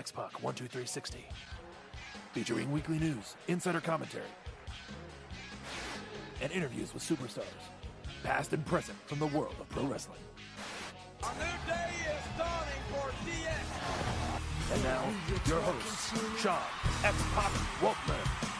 X Pac 12360. Featuring weekly news, insider commentary, and interviews with superstars, past and present from the world of pro wrestling. A new day is dawning for DX. And now, your host, Sean X Pac Waltman.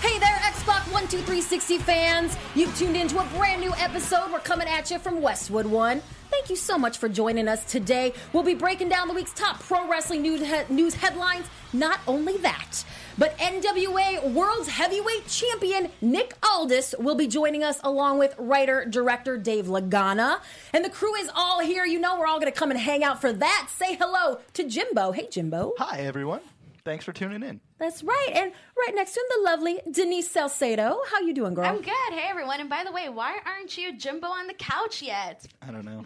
Hey there, X Pac 12360 fans! You've tuned into a brand new episode. We're coming at you from Westwood One. Thank you so much for joining us today. We'll be breaking down the week's top pro wrestling news, he- news headlines. Not only that, but NWA World's Heavyweight Champion Nick Aldis will be joining us along with writer director Dave Lagana. And the crew is all here. You know, we're all going to come and hang out for that. Say hello to Jimbo. Hey, Jimbo. Hi, everyone. Thanks for tuning in. That's right. And right next to him, the lovely Denise Salcedo. How you doing, girl? I'm good. Hey, everyone. And by the way, why aren't you Jimbo on the couch yet? I don't know.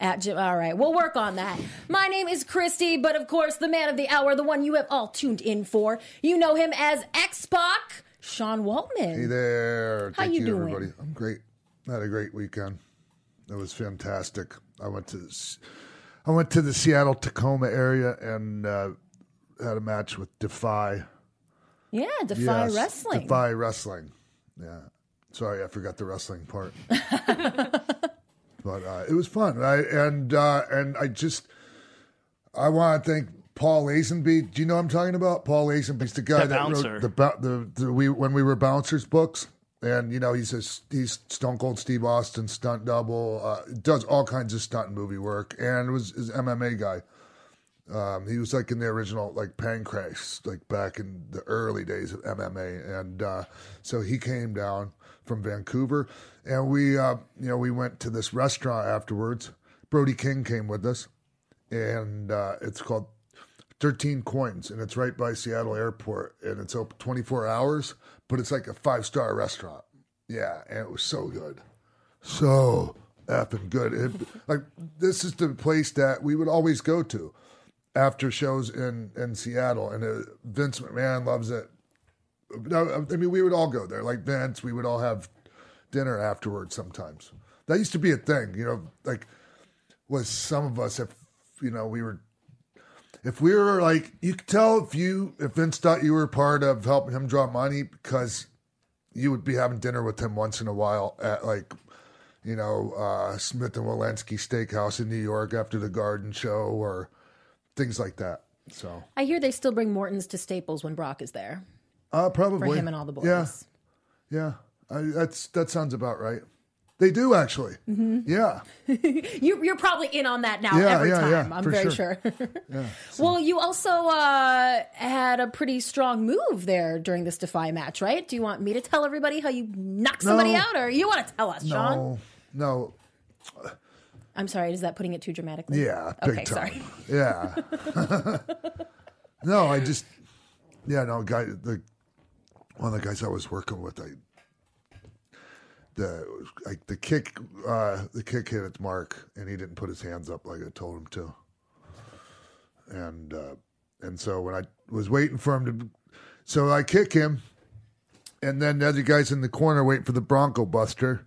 At Jim. All right, we'll work on that. My name is Christy, but of course, the man of the hour, the one you have all tuned in for. You know him as X Pac, Sean Waltman. Hey there. How Thank you you, doing? everybody. I'm great. I had a great weekend. It was fantastic. I went to s- I went to the Seattle Tacoma area and uh, had a match with Defy. Yeah, Defy Yes, Wrestling. Defy Wrestling. Yeah. Sorry, I forgot the wrestling part. but uh, it was fun. I, and uh, and I just I want to thank Paul Lazenby. Do you know what I'm talking about? Paul Lazenby's the guy The that bouncer. wrote the, bou- the the we when we were bouncers books. And you know he's a, he's Stone Cold Steve Austin stunt double, uh, does all kinds of stunt and movie work, and was is MMA guy. Um, he was like in the original like Pancrase, like back in the early days of MMA, and uh, so he came down from Vancouver, and we, uh, you know, we went to this restaurant afterwards. Brody King came with us, and uh, it's called Thirteen Coins, and it's right by Seattle Airport, and it's open twenty four hours, but it's like a five star restaurant. Yeah, and it was so good, so effing good. It, like this is the place that we would always go to after shows in in Seattle, and uh, Vince McMahon loves it. I mean we would all go there, like Vince. We would all have dinner afterwards sometimes. That used to be a thing, you know. Like, was some of us if you know we were, if we were like, you could tell if you if Vince thought you were part of helping him draw money because you would be having dinner with him once in a while at like you know, uh, Smith and Wollensky Steakhouse in New York after the Garden Show or things like that. So, I hear they still bring Morton's to Staples when Brock is there uh, probably for him and all the boys. Yeah, yeah, I, that's that sounds about right. They do actually. Mm-hmm. Yeah, You, you're probably in on that now Yeah, every yeah, time. yeah, I'm very sure. sure. Well, you also uh, had a pretty strong move there during this Defy match, right? Do you want me to tell everybody how you knocked somebody No. out, or you want to tell us, Sean? no, no, I'm sorry. Is that putting it too dramatically? yeah, big Okay, time. sorry. Yeah. no, I just, yeah, no, guy, the one of the guys I was working with, I, the like the kick, uh, the kick hit its mark, and he didn't put his hands up like I told him to. And uh, and so when I was waiting for him to, so I kick him, and then the other guy's in the corner waiting for the Bronco Buster.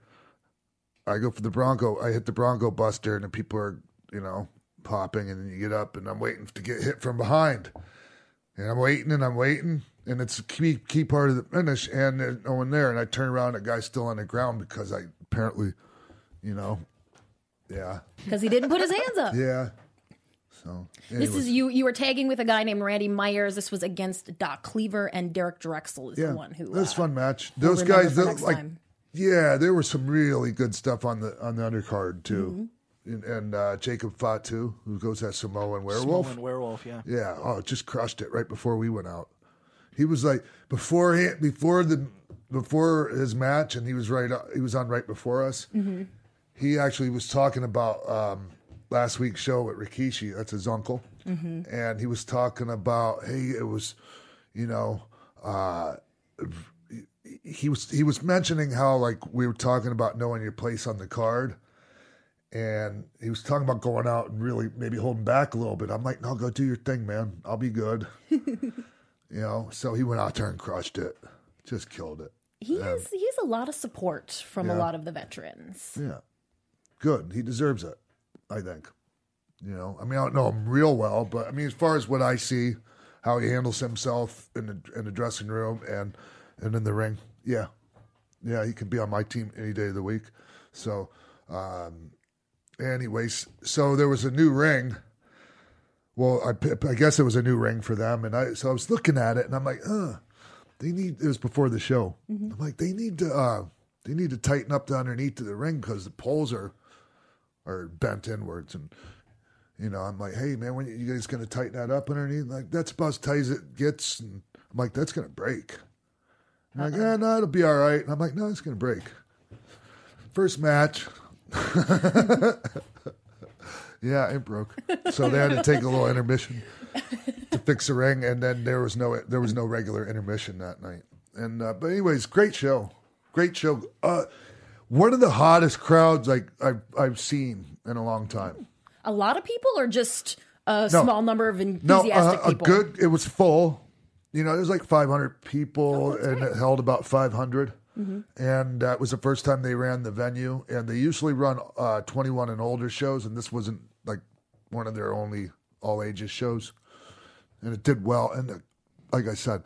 I go for the Bronco. I hit the Bronco Buster, and the people are, you know, popping, and then you get up, and I'm waiting to get hit from behind, and I'm waiting and I'm waiting, and it's a key key part of the finish, and there's no one there, and I turn around, the guy's still on the ground because I apparently, you know, yeah, Because he didn't put his hands up. yeah. So This is you. You were tagging with a guy named Randy Myers. This was against Doc Cleaver and Derek Drexel is yeah, the one who. was uh, fun match. Those guys, like, time. Yeah, there was some really good stuff on the on the undercard too. Mm-hmm. And, and uh, Jacob Fatu, who goes as Samoan werewolf. Samoan werewolf, yeah. Yeah. Oh, just crushed it right before we went out. He was like before he before the before his match, and he was right. He was on right before us. He actually was talking about um, last week's show with Rikishi. That's his uncle, and he was talking about hey, it was, you know, uh, he was he was mentioning how like we were talking about knowing your place on the card. And he was talking about going out and really maybe holding back a little bit. I'm like, no, go do your thing, man. I'll be good. you know, so he went out there and crushed it, just killed it. He has he has a lot of support from a lot of the veterans. Yeah, good. He deserves it. I think. You know, I mean, I don't know him real well, but I mean, as far as what I see, how he handles himself in the in the dressing room and and in the ring, yeah, yeah, he can be on my team any day of the week. So, um, anyways, so there was a new ring. Well, I, I guess it was a new ring for them, and I so I was looking at it, and I'm like, uh, they need. It was before the show. I'm like, they need to, uh, they need to tighten up the underneath of the ring because the poles are are bent inwards, and you know, I'm like, hey man, when you guys gonna tighten that up underneath? Like that's about as tight as it gets, and I'm like, that's gonna break. And like, yeah, no, it'll be all right. And I'm like, no, it's gonna break. First match. yeah, it broke. So they had to take a little intermission to fix the ring, and then there was no there was no regular intermission that night. And uh, but anyways, great show, great show. Uh, one of the hottest crowds like I've I've seen in a long time. A lot of people or just a No. small number of No, enthusiastic uh, a good. It was full. You know, there's like 500 people, and it held about 500. And that was the first time they ran the venue. And they usually run uh, 21 and older shows, and this wasn't like one of their only all ages shows. And it did well. And uh, like I said,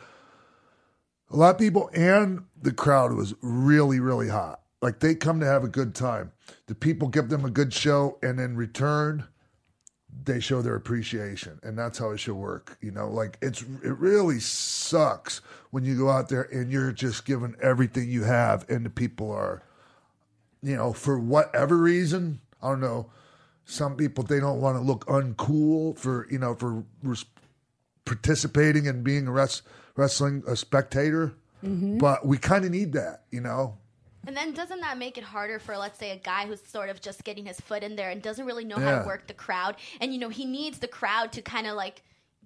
a lot of people and the crowd was really, really hot. Like they come to have a good time. The people give them a good show, and in return, they show their appreciation and that's how it should work you know? Like it's it really sucks when you go out there and you're just giving everything you have and the people are you know for whatever reason i don't know some people they don't want to look uncool for you know for res- participating and being a res- wrestling a spectator. Mm-hmm. But we kind of need that you know And then doesn't that make it harder for, let's say, a guy who's sort of just getting his foot in there and doesn't really know how to work the crowd? And, you know, he needs the crowd to kind of like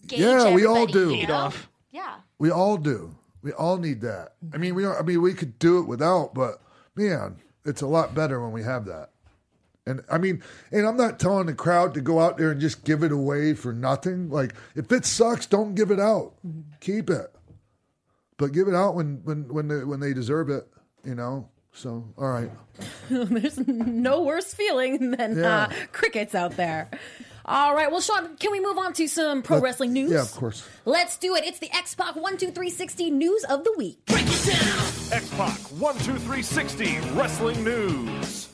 gauge Yeah, we all do. you know? off. Yeah. We all do. We all need that. I mean, we don't, I mean, we could do it without, but man, it's a lot better when we have that. And I mean, and I'm not telling the crowd to go out there and just give it away for nothing. Like, if it sucks, don't give it out. Mm-hmm. Keep it, but give it out when when when they, when they deserve it. You know. So, all right. There's no worse feeling than Yeah. uh, crickets out there. All right, well, Sean, can we move on to some pro wrestling news? Yeah, of course. Let's do it. It's the X Pac 12360 news of the week. Break it down. X Pac 12360 Wrestling News.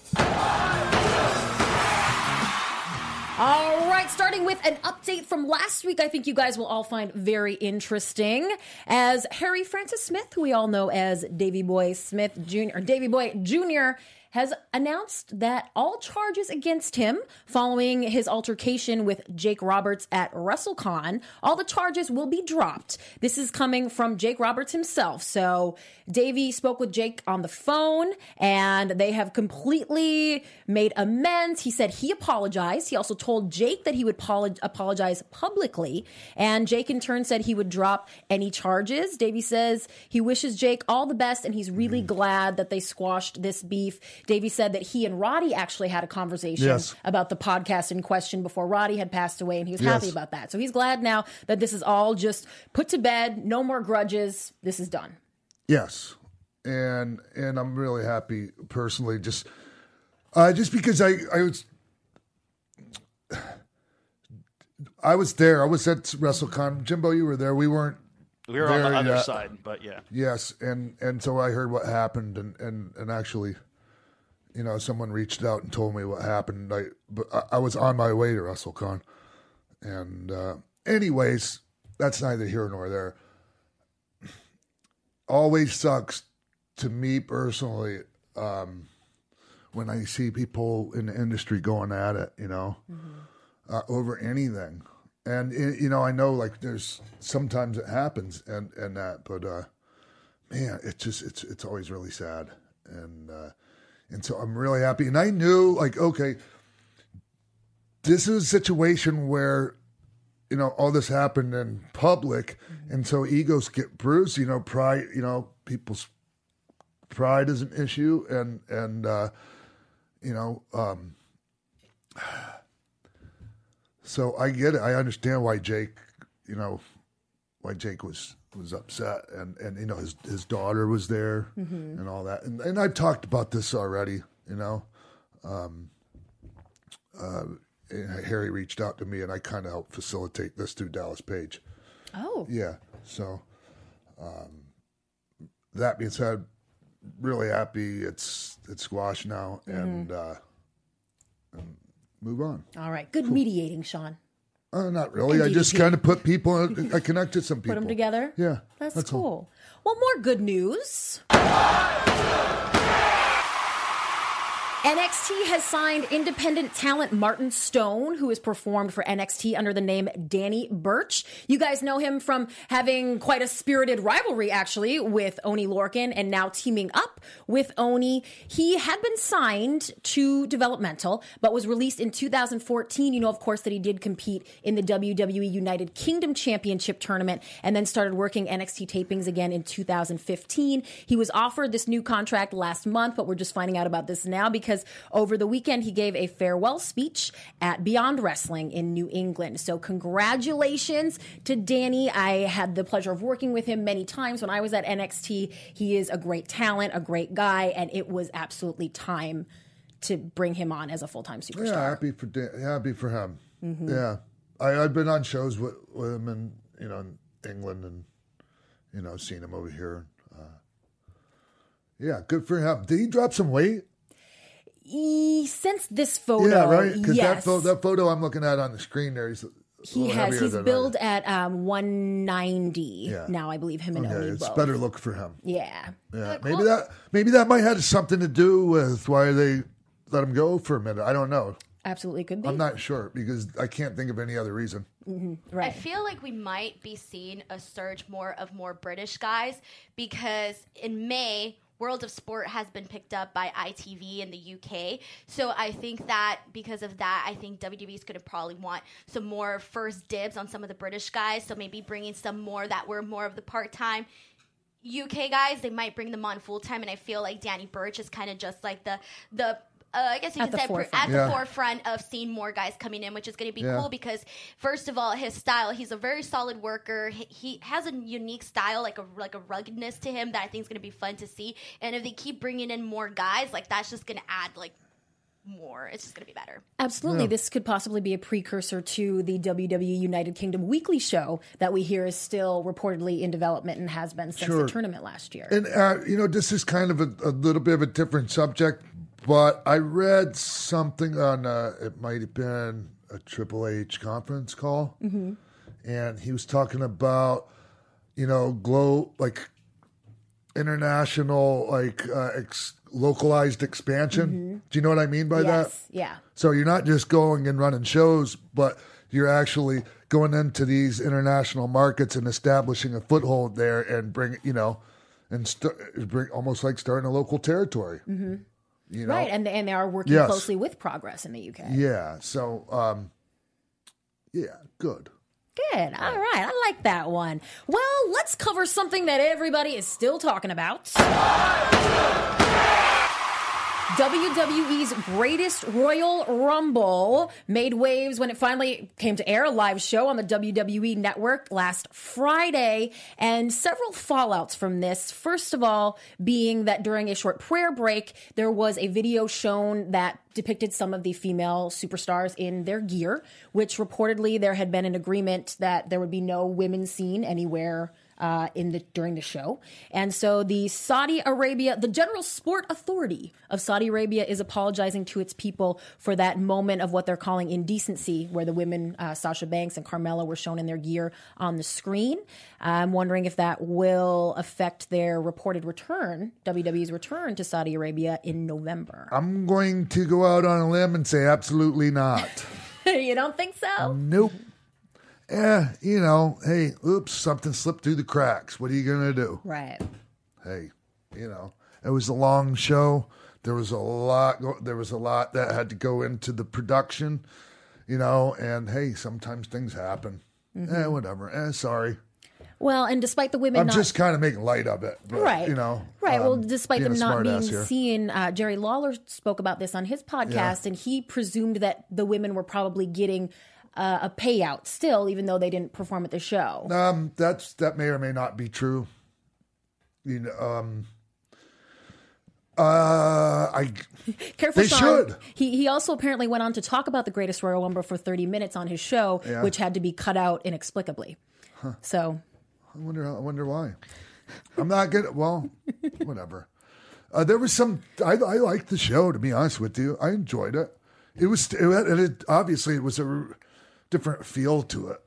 All right, starting with an update from last week, I think you guys will all find very interesting. As Harry Francis Smith, who we all know as Davy Boy Smith Jr., or Davy Boy Jr., has announced that all charges against him following his altercation with Jake Roberts at WrestleCon, all the charges will be dropped. This is coming from Jake Roberts himself. So Davey spoke with Jake on the phone and they have completely made amends. He said he apologized. He also told Jake that he would apologize publicly. And Jake in turn said he would drop any charges. Davey says he wishes Jake all the best and he's really mm. glad that they squashed this beef. Davey said that he and Roddy actually had a conversation Yes. about the podcast in question before Roddy had passed away and he was Yes. happy about that. So he's glad now that this is all just put to bed, no more grudges. This is done. Yes, and and I'm really happy personally. Just uh, just because I I was I was there. I was at WrestleCon. Jimbo, you were there. We weren't. We were on the other yeah. side, but yeah. Yes, and and so I heard what happened, and and and actually, you know, someone reached out and told me what happened. I but I, I was on my way to WrestleCon, and uh, anyways, that's neither here nor there. Always sucks to me personally um, when I see people in the industry going at it. You know, uh, over anything. And you know, I know like there's sometimes it happens and and that, but uh, man, it's just it's it's always really sad, and uh, and so I'm really happy. And I knew like okay, this is a situation where you know all this happened in public, and so egos get bruised. You know, pride. You know, people's pride is an issue, and and uh, you know. Um, so I get it. I understand why Jake, you know, why Jake was was upset, and and you know his his daughter was there and all that, and and I've talked about this already. You know, um, uh, Harry reached out to me, and I kind of helped facilitate this through Dallas Page. Oh, Yeah, so um, that being said, really happy it's it's squashed now, and, uh, and move on. all right. Good mediating, Sean. Uh, not really. I just kind of put people. I connected some people. Put them together. Yeah, That's, all. cool. Well, more good news. NXT has signed independent talent Martin Stone, who has performed for NXT under the name Danny Burch. You guys know him from having quite a spirited rivalry, actually, with Oni Lorcan and now teaming up with Oni. He had been signed to developmental, but was released in 2014. You know, of course, that he did compete in the WWE United Kingdom Championship tournament and then started working NXT tapings again in 2015. He was offered this new contract last month, but we're just finding out about this now because over the weekend he gave a farewell speech at Beyond Wrestling in New England. So congratulations to Danny. I had the pleasure of working with him many times when I was at NXT. He is a great talent, a great guy, and it was absolutely time to bring him on as a full-time superstar. Yeah, happy for Dan- happy for him. Mm-hmm. Yeah, I, I've been on shows with, with him in you know in England and you know seen him over here. Uh, yeah, good for him. Did he drop some weight? He, since this photo, yeah, right. Because yes. that, pho- that photo I'm looking at on the screen there, he's a he has. He's than I- billed at um, 190 Yeah. now, I believe. Him and Okay, Oni it's both. better look for him. Yeah. Yeah, maybe that maybe that might have something to do with why they let him go for a minute. I don't know. Absolutely could be. I'm not sure because I can't think of any other reason. I right. feel like we might be seeing a surge more of more British guys because in May, World of Sport has been picked up by ITV in the UK. So I think that because of that, I think WWE is going to probably want some more first dibs on some of the British guys. So maybe bringing some more that were more of the part time. UK guys, they might bring them on full time, and I feel like Danny Burch is kind of just like the the. Uh, I guess you At could say forefront. at the Yeah. forefront of seeing more guys coming in, which is going to be Yeah. cool because first of all, his style, he's a very solid worker. He, he has a unique style, like a like a ruggedness to him that I think is going to be fun to see. And if they keep bringing in more guys, like that's just going to add like more. It's just going to be better. Absolutely. This could possibly be a precursor to the WWE United Kingdom weekly show that we hear is still reportedly in development and has been since Sure. the tournament last year. And uh, you know, this is kind of a, a little bit of a different subject, but I read something on uh, it might have been a Triple H conference call, Mm-hmm. and he was talking about you know, glow like international like uh, ex- localized expansion. Do you know what I mean by that? Mm-hmm. Yeah. So you're not just going and running shows, but you're actually going into these international markets and establishing a foothold there and bring, you know, and st- bring almost like starting a local territory. Mm-hmm. You know, Right. And, and they are working Yes. closely with Progress in the UK. yeah. So, um, yeah, good. Good. All right. I like that one. Well, let's cover something that everybody is still talking about. WWE's greatest Royal Rumble made waves when it finally came to air, a live show on the WWE network last Friday, and several fallouts from this. First of all, being that during a short prayer break, there was a video shown that depicted some of the female superstars in their gear, which reportedly there had been an agreement that there would be no women seen anywhere uh, in the during the show, and so the Saudi Arabia, the General Sport Authority of Saudi Arabia, is apologizing to its people for that moment of what they're calling indecency, where the women uh, Sasha Banks and Carmella were shown in their gear on the screen. I'm wondering if that will affect their reported return, WWE's return to Saudi Arabia in November. I'm going to go out on a limb and say absolutely not. you don't think so? nope. Yeah, you know, hey, oops, something slipped through the cracks. What are you going to do? Right. hey, you know, it was a long show. There was a lot. Go, there was a lot that had to go into the production, you know. And hey, sometimes things happen. Eh, whatever. Eh, sorry. Well, and despite the women I'm not just kind of making light of it, but, right You know, right well um, despite them not being seen uh, jerry lawler spoke about this on his podcast and he presumed that the women were probably getting uh, a payout still even though they didn't perform at the show Um, that's that may or may not be true. You know, um, uh, I Careful, They Sean. should. He he also apparently went on to talk about the Greatest Royal Rumble for 30 minutes on his show, Yeah. which had to be cut out inexplicably. So I wonder. I wonder why. I'm not good. Well, whatever. Uh, there was some. I, I liked the show. To be honest with you, I enjoyed it. It was. It, it obviously it was a different feel to it.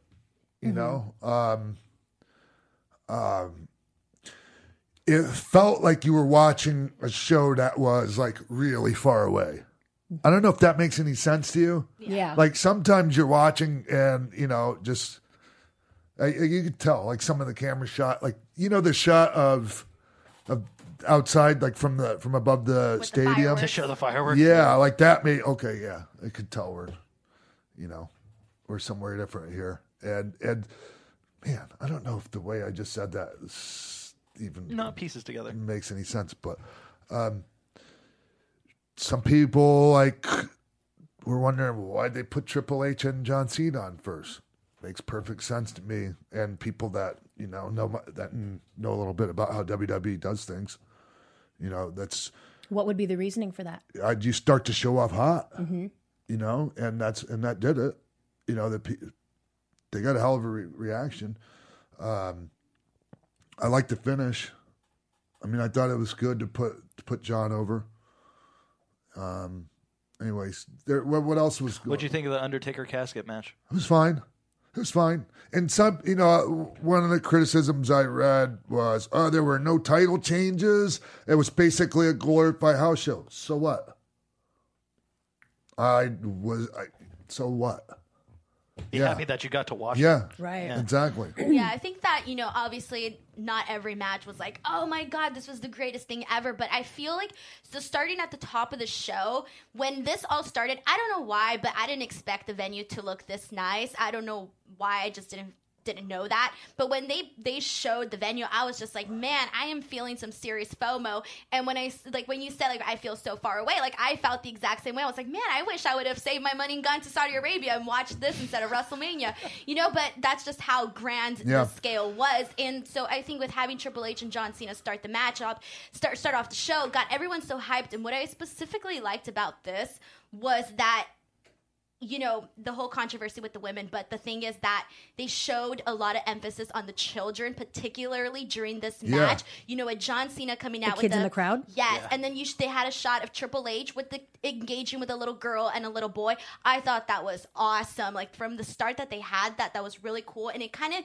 You know. Um. Um. It felt like you were watching a show that was like really far away. I don't know if that makes any sense to you. yeah, Like sometimes you're watching and you know just I, you could tell like some of the camera shot like you know the shot of of outside like from the from above the With stadium fireworks. To show the fireworks. yeah like that made okay yeah I could tell we're you know we're somewhere different here and and man I don't know if the way I just said that even Not pieces together. makes any sense, but um, some people like were wondering why they put Triple H and John Cena on first. Makes perfect sense to me, and people that you know know that know a little bit about how WWE does things. You know, that's what would be the reasoning for that? uh, you start to show off hot, you know, and that's and that did it. You know, the they got a hell of a re- reaction. Um, I like the finish. I mean, I thought it was good to put to put John over. Um, anyways, there. What, what else was? What'd you think of the Undertaker casket match? It was fine. It was fine. And some, you know, one of the criticisms I read was, oh, there were no title changes. It was basically a glorified house show. So what? I was, I, so what? Be Yeah. happy that you got to watch. it. Yeah. Right. Exactly. yeah, I think that, you know, obviously not every match was like, oh my God, this was the greatest thing ever. But I feel like, so starting at the top of the show, when this all started, I don't know why, but I didn't expect the venue to look this nice. I don't know why, I just didn't didn't know that. But when they they showed the venue i was just like man i am feeling some serious fomo. And when I like when you said like i feel so far away like i felt the exact same way. I was like man i wish i would have saved my money and gone to saudi arabia and watched this instead of wrestlemania. You know but that's just how grand Yeah. the scale was. And so i think with having triple h and john cena start the match up start start off the show got everyone so hyped. And what i specifically liked about this was that you know the whole controversy with the women but the thing is that they showed a lot of emphasis on the children particularly during this Yeah. match you know with john cena coming out with kids in the crowd? yes and then you sh- they had a shot of triple h with the engaging with a little girl and a little boy i thought that was awesome like from the start that they had that that was really cool and it kind of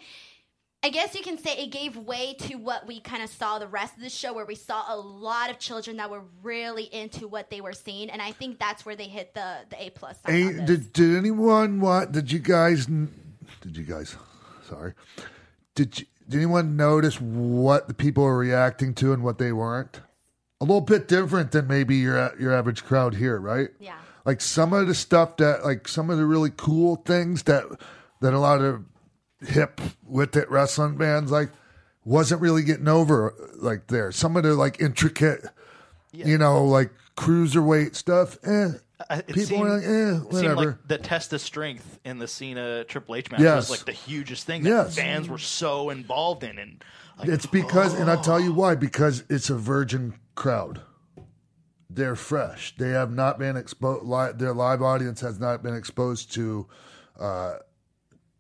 I guess you can say it gave way to what we kind of saw the rest of the show, where we saw a lot of children that were really into what they were seeing, and I think that's where they hit the the A plus. sign Hey, on this. did did anyone what? Did you guys? Did you guys? Sorry. Did you, did anyone notice what the people were reacting to and what they weren't? A little bit different than maybe your your average crowd here, right? Yeah. Like some of the stuff that, like some of the really cool things that that a lot of hip with it wrestling bands like wasn't really getting over like there. Some of the like intricate, you know, like cruiserweight stuff. Eh, it people seemed- like, eh, whatever. like the test of strength in the Cena Triple H match Yes. was like the hugest thing that Yes. fans were so involved in, and like, It's because, and I'll tell you why, because it's a virgin crowd. They're fresh. They have not been exposed. Li- their live audience has not been exposed to, uh,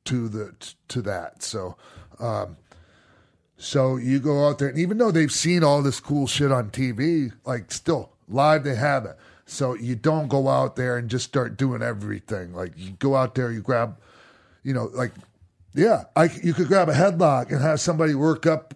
to the to that. So, um, so you go out there, and even though they've seen all this cool shit on TV, like still live, they haven't. So you don't go out there and just start doing everything. Like you go out there, you grab, you know, like yeah, I you could grab a headlock and have somebody work up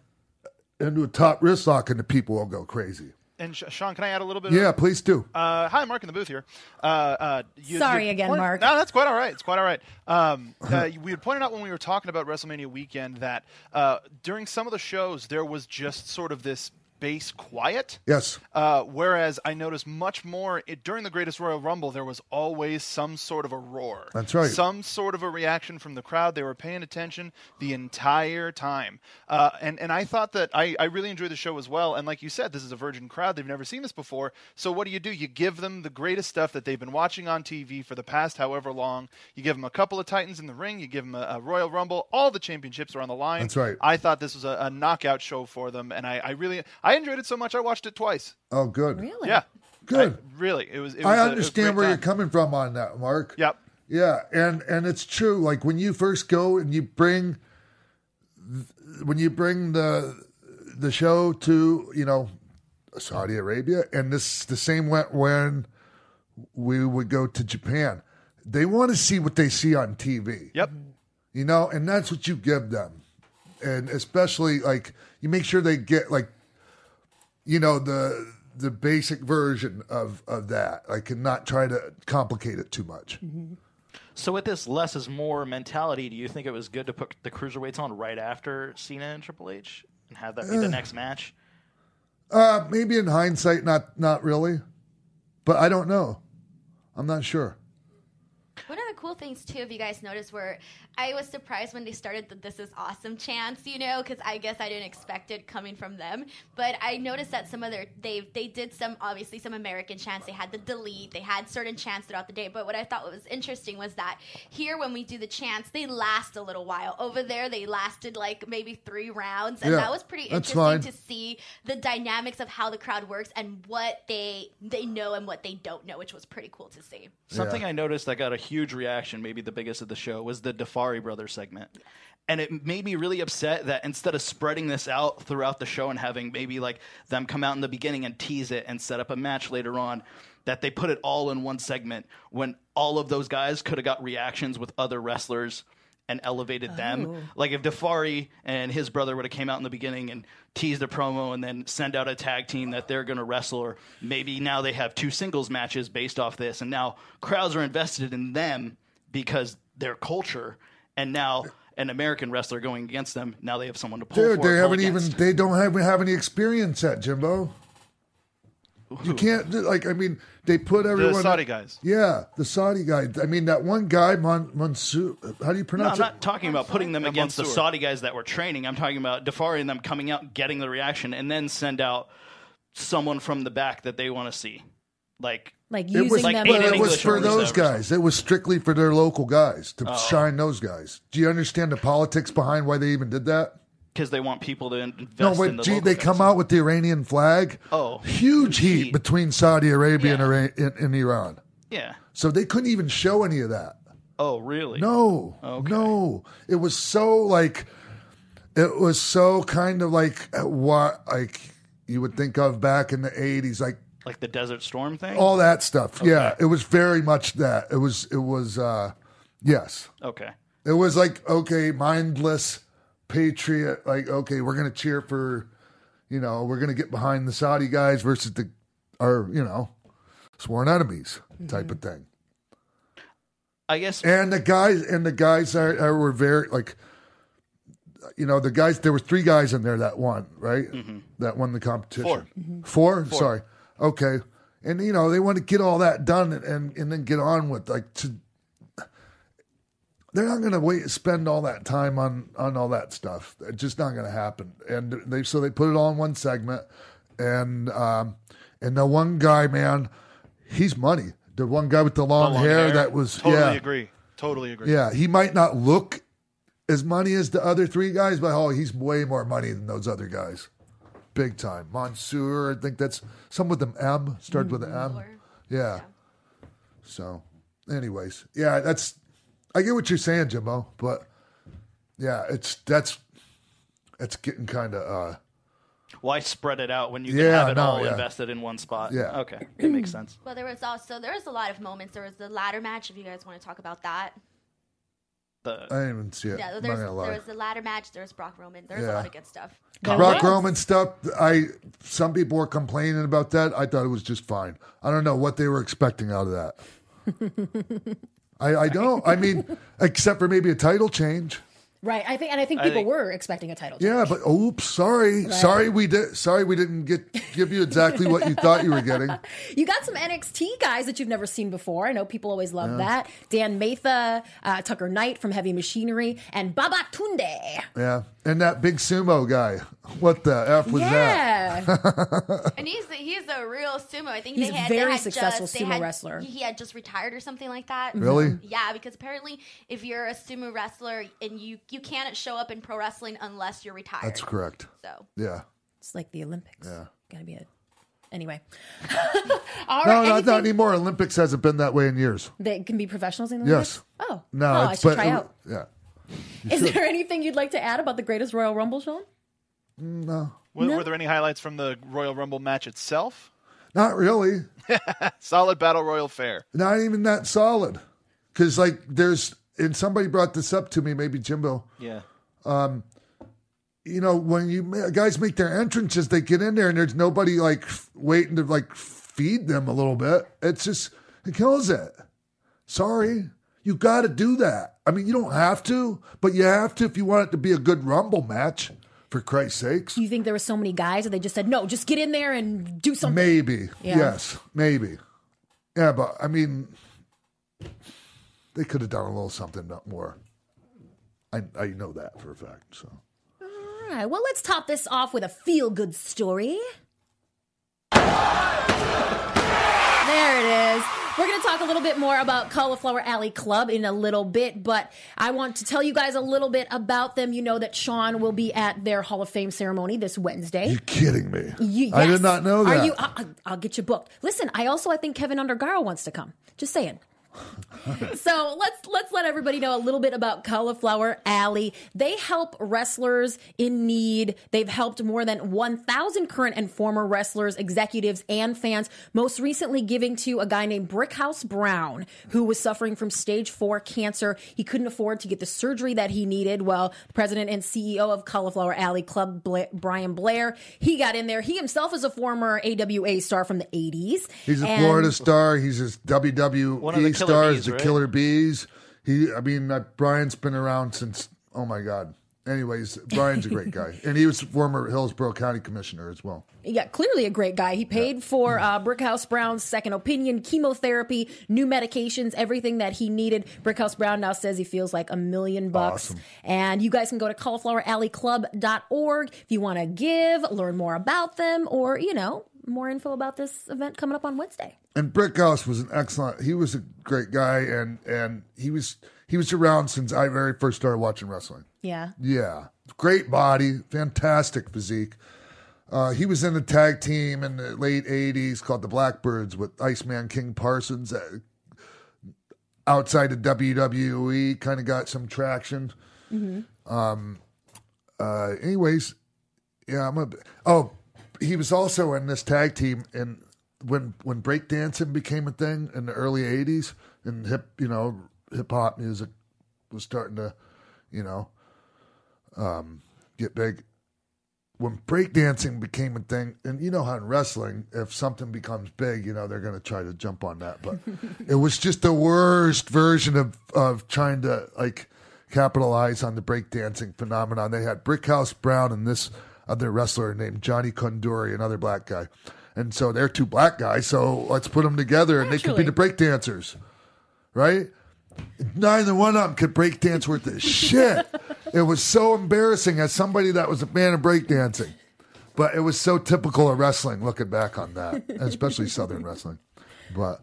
into a top wrist lock, and the people will go crazy. And Sean, can I add a little bit? Yeah, Of, please do. uh, hi, Mark in the booth here. Uh, uh, you, Sorry you again, point- Mark. No, that's quite all right. It's quite all right. Um, uh, we had pointed out when we were talking about WrestleMania weekend that uh, during some of the shows there was just sort of this bass quiet. Yes. Uh, whereas I noticed much more it, during the Greatest Royal Rumble, there was always some sort of a roar. That's right. Some sort of a reaction from the crowd. They were paying attention the entire time. Uh, and, and I thought that I, I really enjoyed the show as well. And like you said, this is a virgin crowd. They've never seen this before. So what do you do? You give them the greatest stuff that they've been watching on TV for the past however long. You give them a couple of Titans in the ring. You give them a, a Royal Rumble. All the championships are on the line. That's right. I thought this was a, a knockout show for them. And I, I really, I enjoyed it so much I watched it twice. Oh, good. Really? Yeah. Good. I- really. It was. It was I a- a understand great where you're coming from on that, Mark. Yep. Yeah, and and it's true. Like when you first go and you bring, when you bring the the show to you know Saudi Arabia, and this the same went when we would go to Japan. They want to see what they see on TV. Yep. You know, and that's what you give them. And especially like you make sure they get like you know the the basic version of of that. Like and not try to complicate it too much. So with this less is more mentality, do you think it was good to put the cruiserweights on right after Cena and Triple H and have that be the next match? Uh maybe in hindsight not not really. But I don't know. I'm not sure. One of the cool things too, if you guys noticed, were I was surprised when they started the "This is awesome" chants, you know, because I guess I didn't expect it coming from them. But I noticed that some of their they they did some obviously some American chants. They had the delete. They had certain chants throughout the day. But what I thought was interesting was that here when we do the chants, they last a little while. Over there, they lasted like maybe three rounds, and Yeah, that was pretty interesting fine. to see the dynamics of how the crowd works and what they they know and what they don't know, which was pretty cool to see. Something I noticed that got a huge reaction, maybe the biggest of the show, was the Daivari brothers segment. And it made me really upset that instead of spreading this out throughout the show and having maybe like them come out in the beginning and tease it and set up a match later on, that they put it all in one segment when all of those guys could have got reactions with other wrestlers and elevated them. Oh. Like if Daivari and his brother would have came out in the beginning and teased a promo and then send out a tag team that they're going to wrestle, or maybe now they have two singles matches based off this, and now crowds are invested in them because their culture, and now an American wrestler going against them, now they have someone to pull Dude, for. they haven't even against. they don't have have any experience yet, Jimbo. You can't like I mean they put everyone the Saudi guys. Yeah, the Saudi guy. I mean that one guy Mon, Mansoor. How do you No, pronounce I'm it? not talking about putting them Yeah, against the Saudi guys that were training. I'm talking about Daivari and them coming out, getting the reaction, and then send out someone from the back that they want to see. Like Like It using was, like them. but it was English for those guys. It was strictly for their local guys to Oh. shine those guys. Do you understand the politics behind why they even did that? because they want people to invest No, in the gee, local they guys. come out with the Iranian flag. Oh, huge heat, heat. between Saudi Arabia Yeah. and, Iran, and, and Iran. Yeah. So they couldn't even show any of that. Oh, really? No, Okay. no. It was so like, it was so kind of like uh, what like you would think of back in the eighties, like Like the Desert Storm thing. all that stuff. Yeah, it was very much that. It was. It was. uh Yes, Okay. it was like okay, mindless patriot. Like okay, we're gonna cheer for, you know, we're gonna get behind the Saudi guys versus the, our you know, sworn enemies type of thing. I guess And the guys and the guys are, are were very like you know, the guys there were three guys in there that won, right? That won the competition. Four. 4 Sorry. Okay. And you know, they want to get all that done and, and, and then get on with like to they're not going to wait and spend all that time on on all that stuff. It's just not going to happen. And they so they put it all in one segment and um and the one guy, man, he's money. The one guy with the long, Long hair, that was totally yeah. agree. Totally agree. Yeah, he might not look as money as the other three guys, but oh, he's way more money than those other guys. Big time. Mansoor, I think that's some with an M, started with an M. Or- Yeah. So, anyways, yeah, that's I get what you're saying, Jimbo, but yeah, it's that's it's getting kind of uh why spread it out when you Yeah, can have it no, all yeah. invested in one spot? Yeah. Okay, it makes sense. Well, there was also there was a lot of moments. There was the ladder match. If you guys want to talk about that, The I didn't even see it. yeah, I'm there's not gonna lie. there was the ladder match. There was Brock Roman. There was Yeah. a lot of good stuff. Brock Roman stuff. I some people were complaining about that. I thought it was just fine. I don't know what they were expecting out of that. I, I don't. I mean, except for maybe a title change. Right. I think, and I think I people think- were expecting a title. Yeah, but oops, sorry, sorry we did, sorry we didn't get give you exactly what you thought you were getting. You got some NXT guys that you've never seen before. I know people always love that. Dan Matha, uh, Tucker Knight from Heavy Machinery, and Baba Tunde. Yeah, and that big sumo guy, what the f was that? yeah. And he's he's a real sumo. I think He's they a had very they had successful just, sumo had- wrestler. He had just retired or something like that. Really? Yeah, because apparently, if you're a sumo wrestler and you you can't show up in pro wrestling unless you're retired. That's correct. So Yeah. it's like the Olympics. Yeah. Gotta be it. Anyway. All No, right. not, not anymore. Olympics hasn't been that way in years. that can be professionals in the Yes. Olympics? Oh. No, oh, I it's, should but try out. yeah. Is there anything you'd like to add about the greatest Royal Rumble, Sean? Mm, no, Were, No. were there any highlights from the Royal Rumble match itself? not really. Solid battle royal fair. Not even that solid. Because like there's and somebody brought this up to me, maybe Jimbo. Yeah. Um, you know, when you guys make their entrances, they get in there and there's nobody like waiting to like feed them a little bit. It's just it kills it. Sorry, you got to do that. I mean, you don't have to, but you have to if you want it to be a good Rumble match. For Christ's sakes, Do you think there were so many guys that they just said, no, just get in there and do something? maybe Yeah. yes, maybe. Yeah, but I mean, they could have done a little something more. I I know that for a fact. So. All right, well, let's top this off with a feel good story. There it is. We're going to talk a little bit more about Cauliflower Alley Club in a little bit, but I want to tell you guys a little bit about them. You know that Sean will be at their Hall of Fame ceremony this Wednesday. You kidding me? You- I did not know that. Are you? I'll, I'll get you booked. Listen, I also I think Kevin Undergaro wants to come. Just saying. so let's let's let everybody know a little bit about Cauliflower Alley. They help wrestlers in need. They've helped more than 1,000 current and former wrestlers, executives, and fans. Most recently, giving to a guy named Brickhouse Brown, who was suffering from stage four cancer. He couldn't afford to get the surgery that he needed. Well, the president and CEO of Cauliflower Alley Club, Bla- Brian Blair, he got in there. He himself is a former AWA star from the 80s. He's a And- Florida star. He's a WWE One of the Killer stars, Bees, the right? Killer Bees. He, I mean, uh, Brian's been around since. Oh my God. Anyways, Brian's a great guy, and he was former Hillsborough County Commissioner as well. yeah, clearly a great guy. He paid for uh, Brickhouse Brown's second opinion, chemotherapy, new medications, everything that he needed. Brickhouse Brown now says he feels like a million bucks. Awesome. And you guys can go to caulifloweralleyclub.org if you want to give, learn more about them, or, you know, more info about this event coming up on Wednesday. And Brickhouse was an excellent. He was a great guy, and and he was he was around since I very first started watching wrestling. Yeah. Yeah, great body, fantastic physique. Uh, he was in a tag team in the late '80s called the Blackbirds with Iceman King Parsons. Uh, outside of WWE, kind of got some traction. Um, uh, anyways, yeah, I'm a. Oh, he was also in this tag team and when when breakdancing became a thing in the early '80s and hip, you know, hip hop music was starting to, you know, um, get big. When breakdancing became a thing, and you know how in wrestling, if something becomes big, you know they're going to try to jump on that. But it was just the worst version of of trying to like capitalize on the breakdancing phenomenon. They had Brickhouse Brown and this other wrestler named Johnny Kondori, another black guy, and so they're two black guys. So let's put them together, and they could be the breakdancers, right? Neither one of them could breakdance worth a shit. it was so embarrassing as somebody that was a fan of breakdancing. But it was so typical of wrestling looking back on that, especially Southern wrestling. But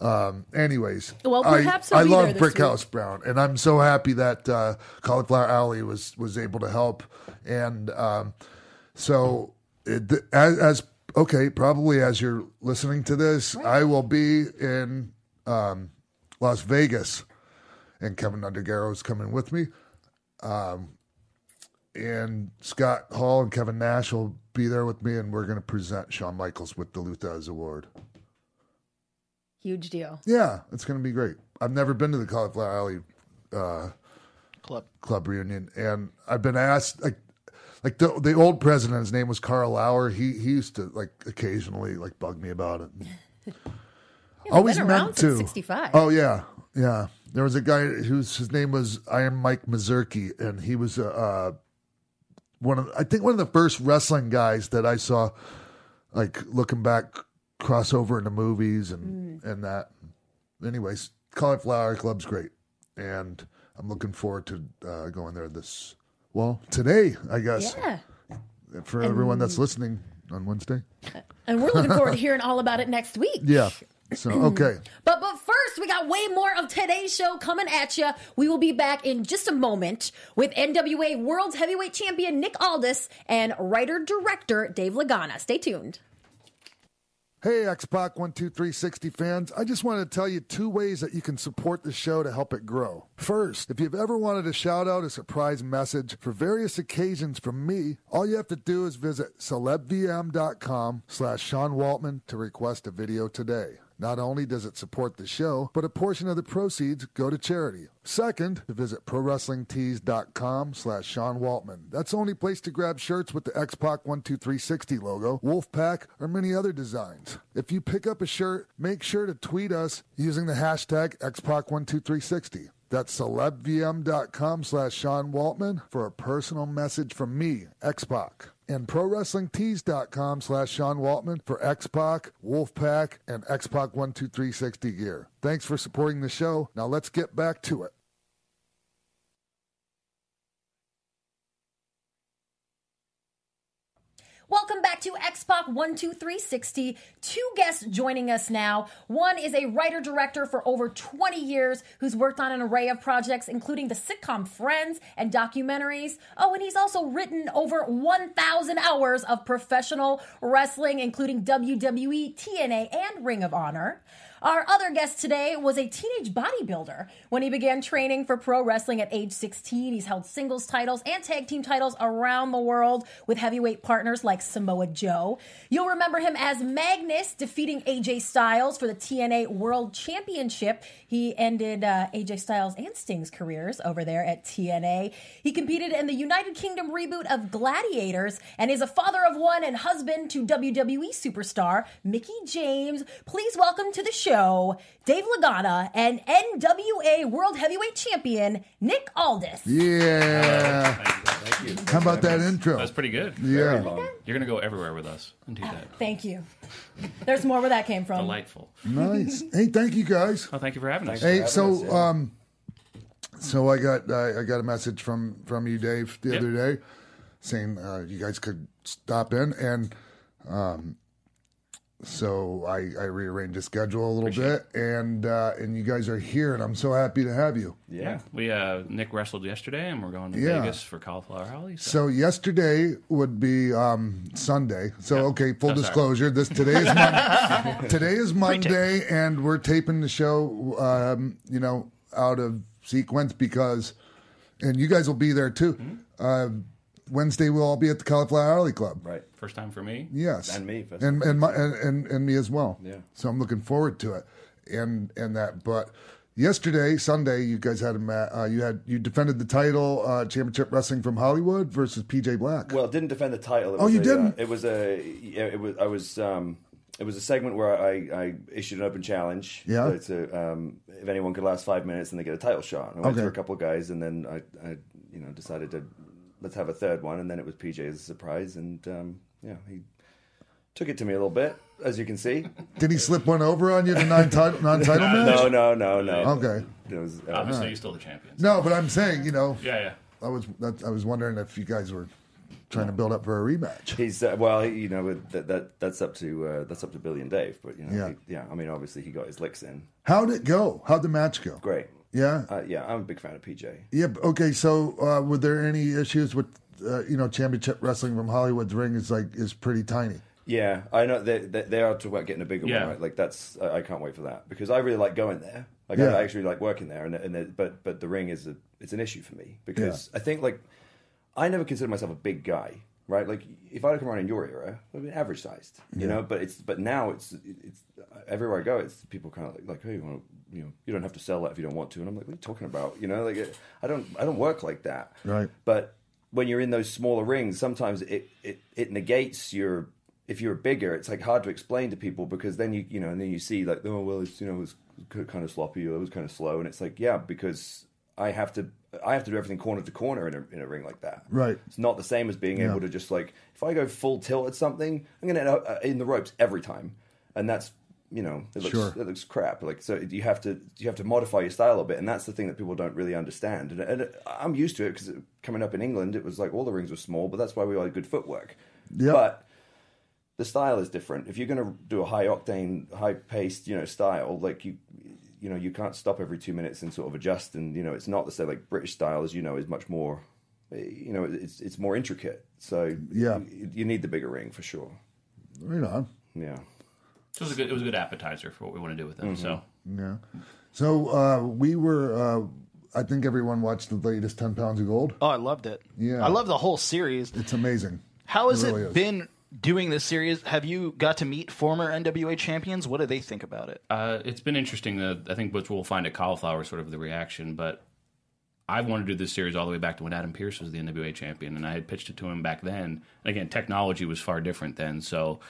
um, anyways, Well, I- perhaps I, love Brickhouse Brown, and I'm so happy that uh, Cauliflower Alley was was able to help. And um, so, it, as, as okay, probably as you're listening to this, I will be in um, Las Vegas, and Kevin Undergaro is coming with me. Um, and Scott Hall and Kevin Nash will be there with me, and we're going to present Shawn Michaels with the Lou Thesz Award. Huge deal. Yeah, it's going to be great. I've never been to the Cauliflower Alley uh, Club. club reunion, and I've been asked like like the the old president. His name was Karl Lauer. He he used to like occasionally like bug me about it. they've Always been meant around to. since 65. Oh yeah, yeah. there was a guy whose his name was Iron Mike Mazurki, and he was a uh, one of I think one of the first wrestling guys that I saw, like looking back, crossover into movies and and that. Anyways, Cauliflower Club's great, and I'm looking forward to uh, going there this well today, I guess, Yeah. for everyone that's listening on Wednesday. Uh, and we're looking forward to hearing all about it next week. Yeah. So okay. But but first, we got way more of today's show coming at you. We will be back in just a moment with NWA World Heavyweight Champion Nick Aldis and writer director Dave Lagana. Stay tuned. Hey, X Pac 12360 fans. I just wanted to tell you two ways that you can support the show to help it grow. First, if you've ever wanted a shout out a surprise message for various occasions from me, all you have to do is visit celebvm.com slash Sean Waltman to request a video today. Not only does it support the show, but a portion of the proceeds go to charity. Second, visit prowrestlingtees.com slash Sean Waltman. That's the only place to grab shirts with the X-Pac 12360 logo, Wolfpack, or many other designs. If you pick up a shirt, make sure to tweet us using the hashtag XPac12360. That's celebvm.com slash Sean Waltman for a personal message from me, X-Pac. And prowrestlingtees.com slash Sean Waltman for X-Pac, Wolfpack, and X-Pac 12360 gear. Thanks for supporting the show. Now let's get back to it. Welcome back to X-Pac 12360. Two guests joining us now. One is a writer director for over 20 years who's worked on an array of projects, including the sitcom Friends and documentaries. Oh, and he's also written over 1,000 hours of professional wrestling, including WWE, TNA, and Ring of Honor. Our other guest today was a teenage bodybuilder. When he began training for pro wrestling at age 16, he's held singles titles and tag team titles around the world with heavyweight partners like Samoa Joe. You'll remember him as Magnus defeating AJ Styles for the TNA World Championship. He ended uh, AJ Styles and Sting's careers over there at TNA. He competed in the United Kingdom reboot of Gladiators and is a father of one and husband to WWE superstar Mickie James. Please welcome to the show Dave Lagana and NWA World Heavyweight Champion Nick Aldis. Yeah. Thank you. How about that intro? That's pretty good. Yeah. You're going to go everywhere with us and do that. Thank you. There's more where that came from. Delightful. Nice. Hey, thank you guys. Oh, thank you for having us. Hey, so um, so I got I, I got a message from from you, Dave, the Yep. other day, saying uh, you guys could stop in, and um, so I I rearranged the schedule a little bit, and uh, and you guys are here, and I'm so happy to have you. Yeah. We uh, Nick wrestled yesterday, and we're going to Yeah. Vegas for Cauliflower Alley. So. So yesterday would be um, Sunday. So okay, full sorry. disclosure. This today is Mon- today is Monday, and we're taping the show. Um, you know, out of sequence because, and you guys will be there too. Mm-hmm. Uh, Wednesday we'll all be at the Cauliflower Alley Club. Right. First time for me. Yes, And me, and and, my, and and and me as well. Yeah. So I'm looking forward to it, and and that. But yesterday, Sunday, you guys had a ma- uh, you had you defended the title, uh, championship wrestling from Hollywood versus PJ Black. Well, didn't defend the title. It Oh, was you a, didn't? Uh, it was a. It was. I was. Um, it was a segment where I, I issued an open challenge. Yeah. To, um, if anyone could last five minutes, and they get a title shot. And I went Okay. through a couple of guys, and then I, I, you know, decided to let's have a third one, and then it was PJ as a surprise, and um, yeah, he took it to me a little bit, as you can see. Did he slip one over on you the non-title, non-title match? No, no, no, no. Okay. It was, uh, Obviously, you're still the champion. No, but I'm saying, you know, Yeah, yeah. I was that, I was wondering if you guys were trying to build up for a rematch. He's uh, well, he- you know, that, that that's up to uh, that's up to Billy and Dave, but you know, Yeah. he- yeah. I mean, obviously, he got his licks in. How'd it go? How'd the match go? Great. Yeah. Uh, yeah, I'm a big fan of PJ. Yeah. Okay. So, uh, were there any issues with, uh, you know, championship wrestling from Hollywood's ring is like is pretty tiny. Yeah, I know they they, they are talking about getting a bigger Yeah. one. Right? Like that's I, I can't wait for that because I really like going there. Like Yeah. I actually like working there, and and the, but but the ring is a it's an issue for me because I think like I never consider myself a big guy. Right, like if I would come around in your era, I'd be average sized, you know. But it's but now it's it's everywhere I go, it's people kind of like, like hey, you, want to, you know, you don't have to sell that if you don't want to, and I'm like, what are you talking about? You know, like it, I don't I don't work like that. Right. But when you're in those smaller rings, sometimes it, it, it negates your if you're bigger, it's like hard to explain to people because then you you know and then you see like oh well it's you know it was kind of sloppy or it was kind of slow and it's like yeah because I have to I have to do everything corner to corner in a in a ring like that. Right. It's not the same as being Yeah. able to just like if I go full tilt at something, I'm gonna end up uh, in the ropes every time, and that's you know it looks Sure. it looks crap. Like so you have to you have to modify your style a bit, and that's the thing that people don't really understand. And, and I'm used to it because coming up in England, it was like all the rings were small, but that's why we all had good footwork. Yeah. But the style is different. If you're going to do a high octane, high paced, you know, style, like you, you know, you can't stop every two minutes and sort of adjust. And you know, it's not the same. Like British style, as you know, is much more, you know, it's it's more intricate. So Yeah. you, you need the bigger ring for sure. Right on. Yeah. So it was a good, it was a good appetizer for what we want to do with them. So Yeah. So uh, we were. Uh, I think everyone watched the latest Ten Pounds of Gold. Oh, I loved it. Yeah. I love the whole series. It's amazing. How has it, really is. been doing this series? Have you got to meet former NWA champions? What do they think about it? Uh, it's been interesting. Uh, I think what we'll find at Cauliflower sort of the reaction, but I wanted to do this series all the way back to when Adam Pearce was the NWA champion, and I had pitched it to him back then. Again, technology was far different then, so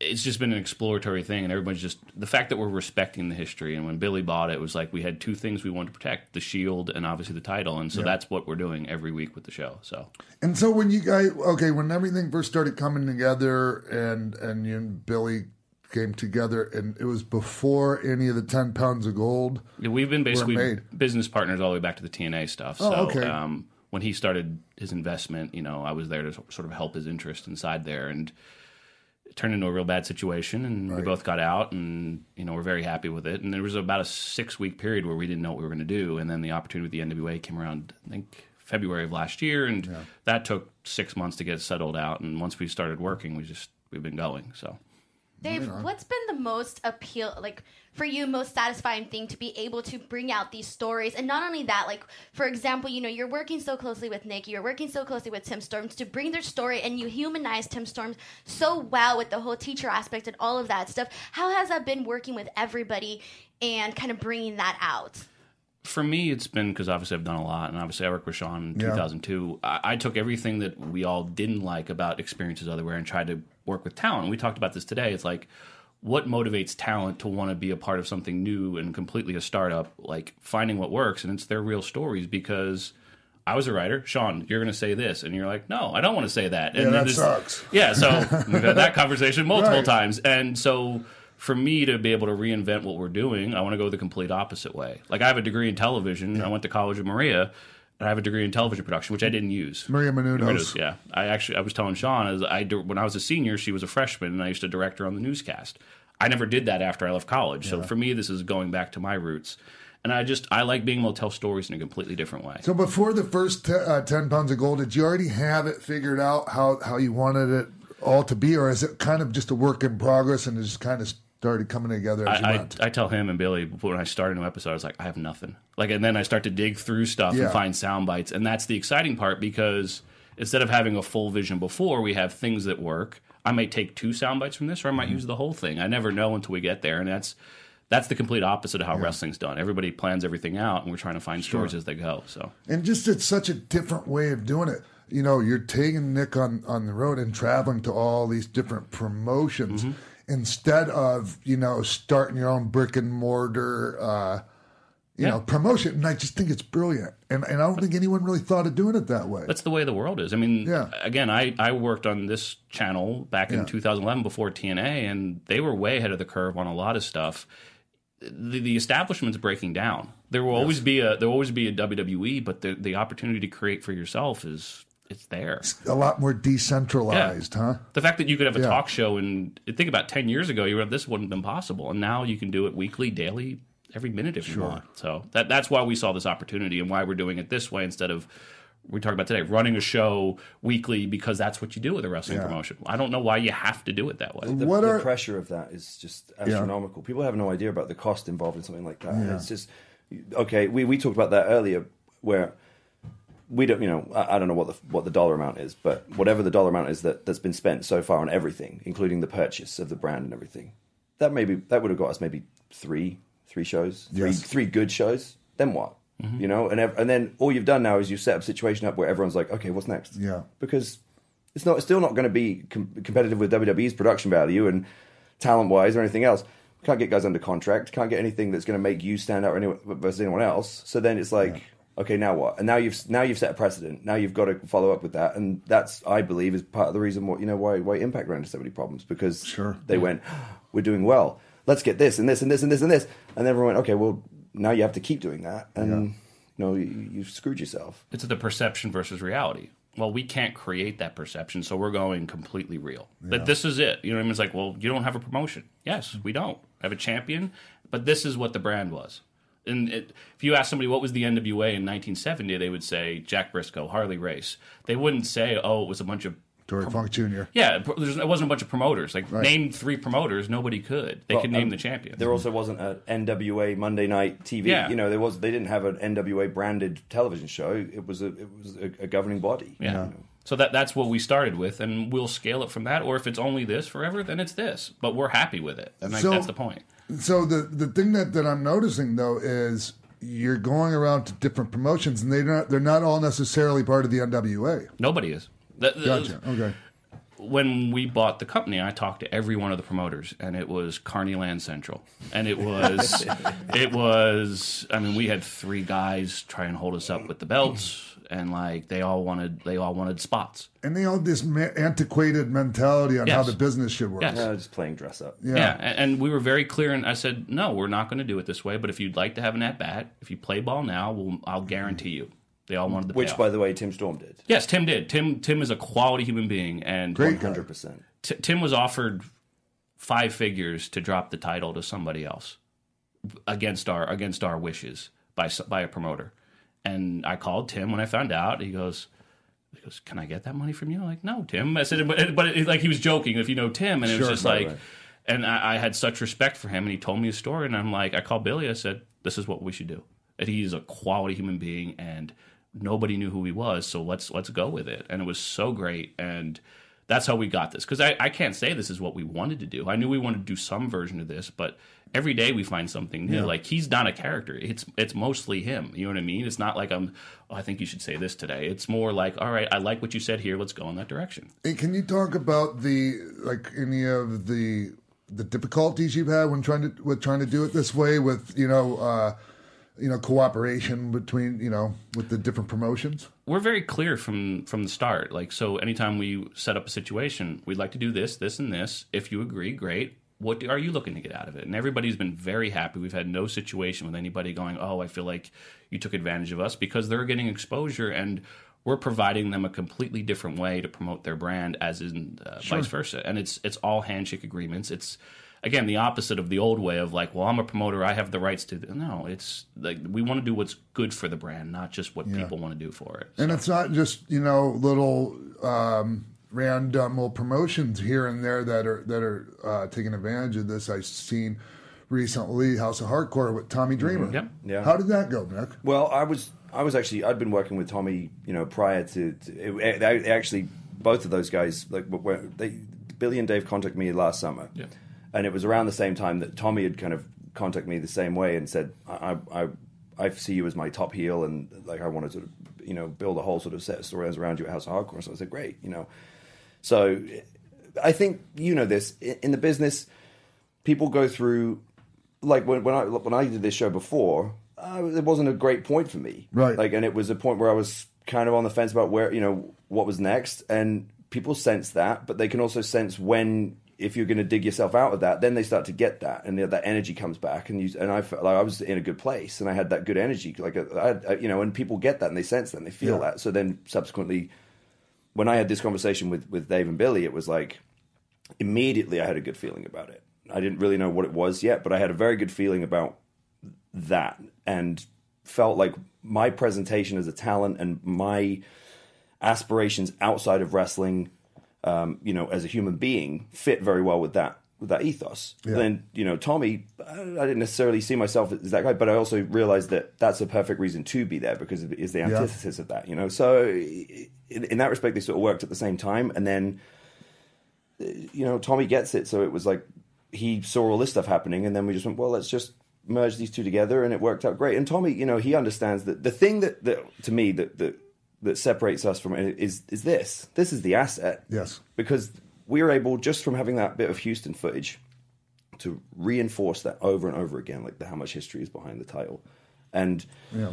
it's just been an exploratory thing, and everybody's just the fact that we're respecting the history. And when Billy bought it, it was like we had two things we wanted to protect: the Shield and obviously the title. And so Yeah. that's what we're doing every week with the show. So And so when you guys, okay, when everything first started coming together, and and you and Billy came together, and it was before any of the Ten Pounds of Gold. Yeah, we've been basically made. business partners all the way back to the TNA stuff. Oh, so okay. um, when he started his investment, you know, I was there to sort of help his interest inside there, and turned into a real bad situation. And we both got out, and you know, we're very happy with it. And there was about a six week period where we didn't know what we were going to do, and then the opportunity with the NWA came around. I think. February of last year, and that took six months to get settled out. And once we started working, we just we've been going. So Dave, what's been the most appeal, like for you, most satisfying thing to be able to bring out these stories? And not only that, like for example, you know, you're working so closely with Nick, you're working so closely with Tim Storms to bring their story, and you humanize Tim Storms so well with the whole teacher aspect and all of that stuff. How has that been working with everybody and kind of bringing that out? for me, it's been because obviously I've done a lot, and obviously I worked with Sean in Yeah. 2002. I, I took everything that we all didn't like about experiences otherwhere and tried to work with talent. And we talked about this today. It's like, what motivates talent to want to be a part of something new and completely a startup? Like finding what works, and it's their real stories because. I was a writer. Sean, you're going to say this, and you're like, "No, I don't want to say that." And Yeah, that sucks. Yeah, so we've had that conversation multiple Right. times, and so for me to be able to reinvent what we're doing, I want to go the complete opposite way. Like I have a degree in television. I went to college with Maria, I have a degree in television production, which I didn't use. Maria Menounos. Menounos, yeah. I actually I was telling Sean as I when I was a senior, she was a freshman, and I used to direct her on the newscast. I never did that after I left college. So for me, this is going back to my roots, and I just I like being able to tell stories in a completely different way. So before the first te- uh, ten pounds of gold, did you already have it figured out how how you wanted it all to be, or is it kind of just a work in progress and it just kind of started coming together as you I? I, I tell him and Billy when I start a new episode, I was like, I have nothing. Like, and then I start to dig through stuff Yeah. and find sound bites, and that's the exciting part because instead of having a full vision before, we have things that work. I might take two sound bites from this, or I might Mm-hmm. use the whole thing. I never know until we get there, and that's that's the complete opposite of how wrestling's done. Everybody plans everything out, and we're trying to find stories as they go. So and just it's such a different way of doing it. You know, you're taking Nick on on the road and traveling to all these different promotions Mm-hmm. Instead of you know starting your own brick and mortar. Uh, you Yeah. know, promotion, and I just think it's brilliant, and and I don't think anyone really thought of doing it that way. That's the way the world is. I mean, Yeah. again, I, I worked on this channel back in Yeah. 2011 before TNA, and they were way ahead of the curve on a lot of stuff. The, the establishment's breaking down. There will always be a there will always be a WWE, but the the opportunity to create for yourself is it's there. It's a lot more decentralized, huh? The fact that you could have a Yeah. talk show and think about 10 years ago, you were this wouldn't have been possible, and now you can do it weekly, daily, every minute if you want. So that that's why we saw this opportunity and why we're doing it this way instead of we talked about today running a show weekly because that's what you do with a wrestling Yeah. promotion. I don't know why you have to do it that way. The, What the are- pressure of that is just astronomical. People have no idea about the cost involved in something like that. Yeah. It's just okay. We we talked about that earlier, where we don't, you know, I, I don't know what the what the dollar amount is, but whatever the dollar amount is that that's been spent so far on everything, including the purchase of the brand and everything, that maybe that would have got us maybe three three shows, three Yes. three good shows. Then what? Mm-hmm. You know, and ev- and then all you've done now is you set up a situation up where everyone's like, okay, what's next? Yeah. because It's not. It's still not going to be com- competitive with WWE's production value and talent wise or anything else. Can't get guys under contract. Can't get anything that's going to make you stand out any, versus anyone else. So then it's like, okay, now what? And now you've now you've set a precedent. Now you've got to follow up with that. And that's I believe is part of the reason why you know why why Impact ran into so many problems because Sure. they went, we're doing well. Let's get this and this and this and this and this. And then everyone went, okay, well now you have to keep doing that. And you know you, you've screwed yourself. It's the perception versus reality. Well, we can't create that perception, so we're going completely real. That this is it. You know what I mean? It's like, well, you don't have a promotion. Yes, we don't have a champion, but this is what the brand was. And it, if you ask somebody what was the NWA in 1970, they would say Jack Brisco, Harley Race. They wouldn't say, oh, it was a bunch of Dory Funk Jr. yeah. pr- There's, it wasn't a bunch of promoters. Like Right. name three promoters, nobody could. They Well, could name um, the champion. There also wasn't an NWA Monday Night TV. Yeah. You know, there was they didn't have an NWA branded television show. It was a it was a, a governing body. Yeah. So that that's what we started with, and we'll scale it from that. Or if it's only this forever, then it's this. But we're happy with it, and like, So- that's the point. So the the thing that, that I'm noticing though is you're going around to different promotions and they're not they're not all necessarily part of the NWA. Nobody is. That- that- Gotcha. Okay. When we bought the company, I talked to every one of the promoters, and it was Carneyland Central, and it was, it was. I mean, we had three guys try and hold us up with the belts, and like they all wanted, they all wanted spots. And they all have this ma- antiquated mentality on how the business should work. Yes. Just playing dress up. Yeah. Yeah, a- and we were very clear. And I said, no, we're not going to do it this way. But if you'd like to have an at bat, if you play ball now, we'll, I'll guarantee you. They all wanted the bat. Which, payoff. by the way, Tim Storm did. yes, Tim did. Tim Tim is a quality human being, and Great. Hundred percent. T- Tim was offered five figures to drop the title to somebody else against our against our wishes by s- by a promoter. And I called Tim when I found out. He goes, he goes, "Can I get that money from you?" I'm like, "No, Tim." I said, but, but it, like he was joking. If you know Tim, and it was just right, like, right. and I, I had such respect for him, and he told me a story, and I'm like, I called Billy. I said, "This is what we should do." And is a quality human being, and nobody knew who he was, so let's let's go with it. And it was so great, and that's how we got this. Because I, I can't say this is what we wanted to do. I knew we wanted to do some version of this, but every day we find something new. Like he's not a character. It's it's mostly him. You know what I mean? It's not like I'm. Oh, I think you should say this today. It's more like, all right, I like what you said here. Let's go in that direction. And can you talk about the like any of the the difficulties you've had when trying to with trying to do it this way with you know uh, you know cooperation between you know with the different promotions? we're very clear from from the start. Like so, anytime we set up a situation, we'd like to do this, this, and this. If you agree, great. What do, are you looking to get out of it? And everybody's been very happy. We've had no situation with anybody going, "Oh, I feel like you took advantage of us," because they're getting exposure and we're providing them a completely different way to promote their brand, as in uh, vice versa. And it's it's all handshake agreements. It's again the opposite of the old way of like, well, I'm a promoter, I have the rights to. No, it's like we want to do what's good for the brand, not just what people want to do for it. And it's not just you know little um, random little promotions here and there that are that are uh, taking advantage of this. I've seen recently House of Hardcore with Tommy Dreamer. Yep. Yeah. How did that go, Nick? Well, I was I was actually I'd been working with Tommy, you know, prior to, to it, they actually both of those guys like they Billy and Dave contacted me last summer, Yeah. And it was around the same time that Tommy had kind of contacted me the same way and said I I I see you as my top heel and like I want to sort of you know build a whole sort of set of storylines around you at House of Hardcore. So I said great, you know. So I think you know this in the business, people go through like when, when I when I did this show before, uh, it wasn't a great point for me, Right. Like, and it was a point where I was kind of on the fence about where you know what was next, and people sense that, but they can also sense when if you're going to dig yourself out of that, then they start to get that, and that energy comes back, and you and I felt like I was in a good place, and I had that good energy, like I had, uh, you know, and people get that and they sense that and they feel Yeah. that, so then subsequently, when I had this conversation with with Dave and Billy, it was like immediately I had a good feeling about it. I didn't really know what it was yet, but I had a very good feeling about that and felt like my presentation as a talent and my aspirations outside of wrestling, um, you know, as a human being fit very well with that with that ethos. Then, you know, Tommy, I didn't necessarily see myself as that guy, but I also realized that that's a perfect reason to be there because it is the antithesis of that, you know. So in, in that respect, they sort of worked at the same time, and then you know, Tommy gets it. So it was like he saw all this stuff happening, and then we just went, well, let's just merge these two together, and it worked out great. And Tommy, you know, he understands that the thing that, that to me that that that separates us from it is is this. This is the asset. Yes. Because we are able just from having that bit of Houston footage to reinforce that over and over again, like the, how much history is behind the title, and Yeah.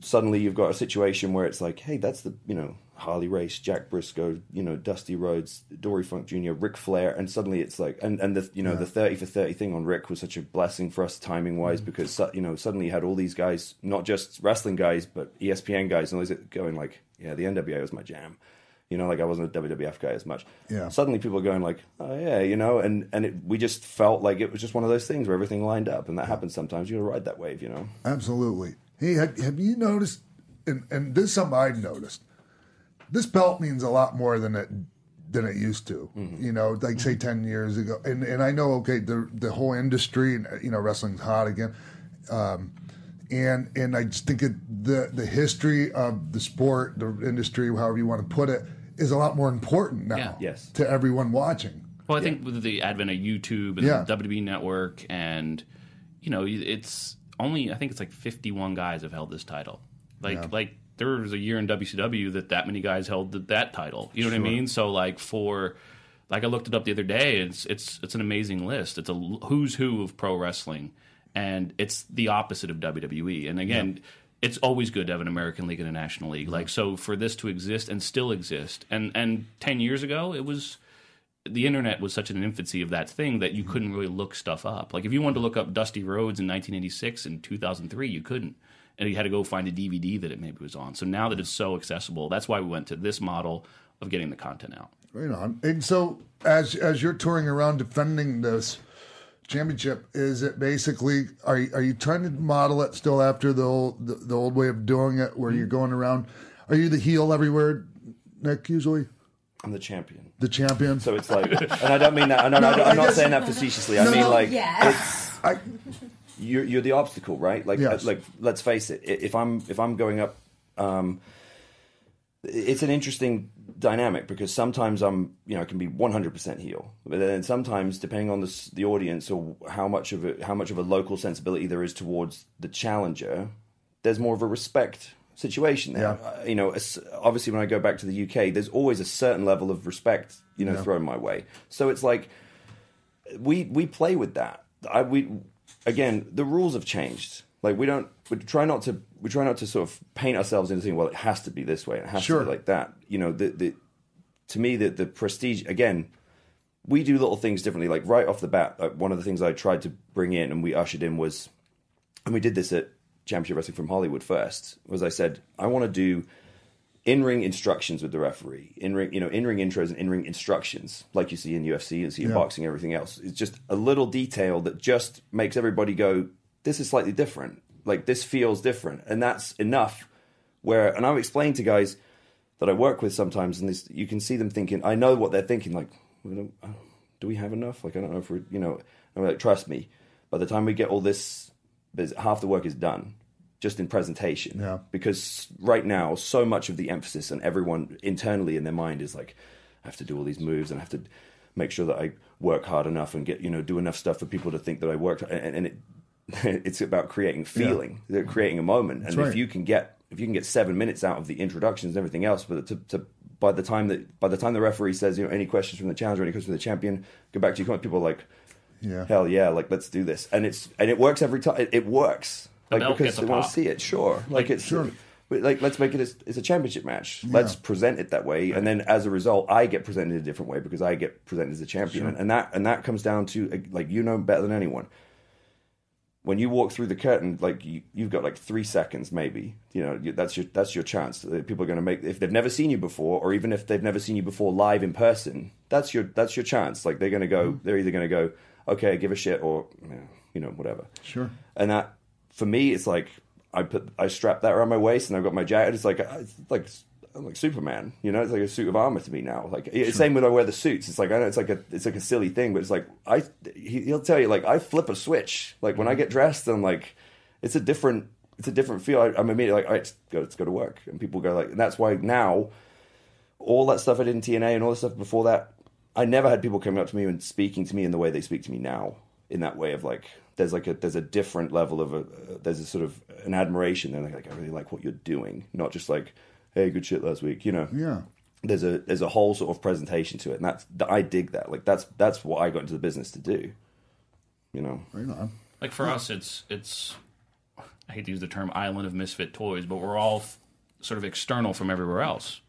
suddenly you've got a situation where it's like, hey, that's the you know Harley Race, Jack Brisco, you know Dusty Rhodes, Dory Funk Jr., Ric Flair, and suddenly it's like, and and the you know Yeah. the thirty for thirty thing on Ric was such a blessing for us timing wise Mm. because you know suddenly you had all these guys, not just wrestling guys, but ESPN guys, and all these going like, yeah, the NWA was my jam. You know, like I wasn't a WWF guy as much. Yeah. Suddenly people are going like, oh yeah, you know, and and it, we just felt like it was just one of those things where everything lined up, and that happens sometimes. You got to ride that wave, you know. Absolutely. Hey, have, have you noticed? And, and this is something I've noticed. This belt means a lot more than it than it used to. You know, like say ten years ago. And and I know, okay, the the whole industry and you know wrestling's hot again. Um, and and I just think it, the the history of the sport, the industry, however you want to put it, is a lot more important now. Yeah. Yes. To everyone watching. Well, I think with the advent of YouTube and Yeah. the WWE Network, and you know, it's only I think it's like 51 guys have held this title. Like, Yeah. like there was a year in WCW that that many guys held th- that title. You know what I mean? So, like for like I looked it up the other day. It's it's it's an amazing list. It's a who's who of pro wrestling, and it's the opposite of WWE. And again. It's always good to have an American League and a National League. Mm-hmm. Like so, for this to exist and still exist, and and ten years ago, it was the internet was such an infancy of that thing that you mm-hmm. couldn't really look stuff up. Like if you wanted to look up Dusty Rhodes in 1986 and 2003, you couldn't, and you had to go find a DVD that it maybe was on. So now that it's so accessible, that's why we went to this model of getting the content out. Right on. And so, as as you're touring around defending this championship, is it basically are you, are you trying to model it still after the old the, the old way of doing it, where you're mm-hmm. going around? Are you the heel everywhere, Nick? Usually, I'm the champion. the champion. So it's like, and I don't mean that. No, no, No, I'm not saying that facetiously. I mean like, yes. I, you're you're the obstacle, right? Like, Yes. like let's face it. If I'm if I'm going up, um, it's an interesting dynamic because sometimes I'm you know I can be 100% heel, but then sometimes depending on the the audience or how much of it how much of a local sensibility there is towards the challenger, there's more of a respect situation there. Yeah. Uh, you know, obviously when I go back to the UK, there's always a certain level of respect you know thrown my way. So it's like we we play with that. I we again the rules have changed. Like we don't we try not to we try not to sort of paint ourselves into thinking well it has to be this way it has Sure. to be like that. You know the the to me the the prestige again we do little things differently. Like right off the bat, like one of the things I tried to bring in and we ushered in was, and we did this at Championship Wrestling from Hollywood first. Was I said I want to do in-ring instructions with the referee, in-ring, you know, in-ring intros and in-ring instructions, like you see in UFC and see in Yeah. boxing, everything else. It's just a little detail that just makes everybody go, "This is slightly different. Like this feels different," and that's enough. Where, and I've explained to guys that I work with sometimes, and this, you can see them thinking, I know what they're thinking. Like, uh, do we have enough? Like, I don't know if we're, you know, I'm like, trust me. By the time we get all this, half the work is done just in presentation. Yeah. Because right now, so much of the emphasis and everyone internally in their mind is like, I have to do all these moves and I have to make sure that I work hard enough and get, you know, do enough stuff for people to think that I worked. And, and it, it's about creating feeling, They're creating a moment. and right. if you can get, if you can get seven minutes out of the introductions and everything else, but to, to by the time that by the time the referee says, you know, any questions from the challenger, any questions from the champion, go back to your comment. People are like, yeah. hell yeah, like let's do this, and it's and it works every time. It, it works, like belt because they want to see it. Sure, like, it's Sure. like let's make it it's a championship match. Let's present it that way, and then as a result, I get presented a different way because I get presented as a champion, and, and that and that comes down to like you know better than anyone. When you walk through the curtain, like you, you've got like three seconds, maybe. You know you, that's your that's your chance. Uh, People are going to make if they've never seen you before, or even if they've never seen you before live in person. That's your that's your chance. Like they're going to go, they're either going to go, okay, give a shit, or you know whatever. Sure. And that for me, it's like I put I strap that around my waist, and I've got my jacket. It's like it's like I'm like Superman, you know. It's like a suit of armor to me now. Like it's same when I wear the suits. It's like I know it's like a it's like a silly thing, but it's like I he, he'll tell you like I flip a switch. Like when I mm-hmm. get dressed, I'm like it's a different it's a different feel. I, I'm immediately like all right, go let's go to work, and people go like, and that's why now all that stuff I did in TNA and all the stuff before that, I never had people coming up to me and speaking to me in the way they speak to me now. In that way of like, there's like a there's a different level of a uh, there's a sort of an admiration. They're like, like, I really like what you're doing, not just like, hey, good shit last week. You know, Yeah. there's a there's a whole sort of presentation to it, and that's I dig that. Like that's that's what I got into the business to do. You know, Right on. Like for us, it's it's I hate to use the term island of misfit toys, but we're all f- sort of external from everywhere else.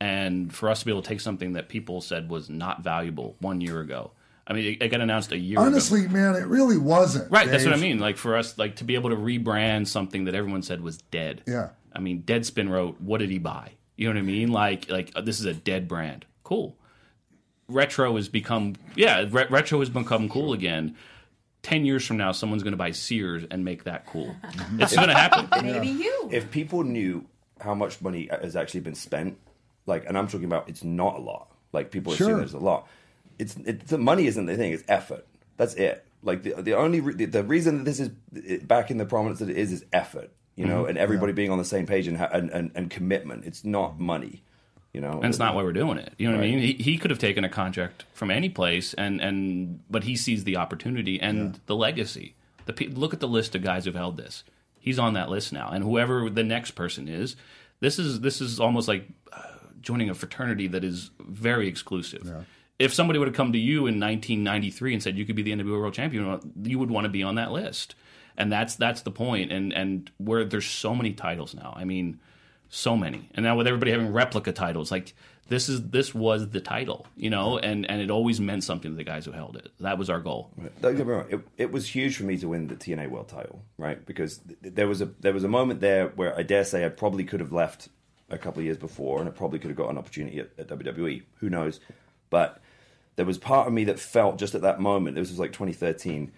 And for us to be able to take something that people said was not valuable one year ago, I mean, it, it got announced a year ago. Honestly, man, it really wasn't. Right, that's what I mean. Like for us, like to be able to rebrand something that everyone said was dead. Yeah. I mean, Deadspin wrote, "What did he buy?" You know what I mean? Like, like uh, this is a dead brand. Cool. Retro has become, yeah, re- retro has become cool again. Ten years from now, someone's going to buy Sears and make that cool. It's going to happen. Maybe you. if people knew how much money has actually been spent, like, and I'm talking about, it's not a lot. Like people Sure. assume there's a lot. It's it, the money isn't the thing; it's effort. That's it. Like the the only re- the, the reason that this is back in the prominence that it is is effort. You know, Mm-hmm. and everybody being on the same page and, ha- and and and commitment. It's not money. You know, and it's not why we're doing it. You know what I mean? He, he could have taken a contract from any place, and and but he sees the opportunity and the legacy. The look at the list of guys who've held this. He's on that list now, and whoever the next person is, this is this is almost like uh, joining a fraternity that is very exclusive. If somebody would have come to you in 1993 and said you could be the NWA World Champion, you would want to be on that list, and that's that's the point. And and where there's so many titles now, I mean so many and now with everybody having replica titles like this is this was the title you know and and it always meant something to the guys who held it that was our goal Don't get me wrong. It, it was huge for me to win the TNA World Title, right? Because th- there was a there was a moment there where I dare say I probably could have left a couple of years before, and I probably could have got an opportunity at, at WWE. Who knows? But there was part of me that felt just at that moment. This was like 2013.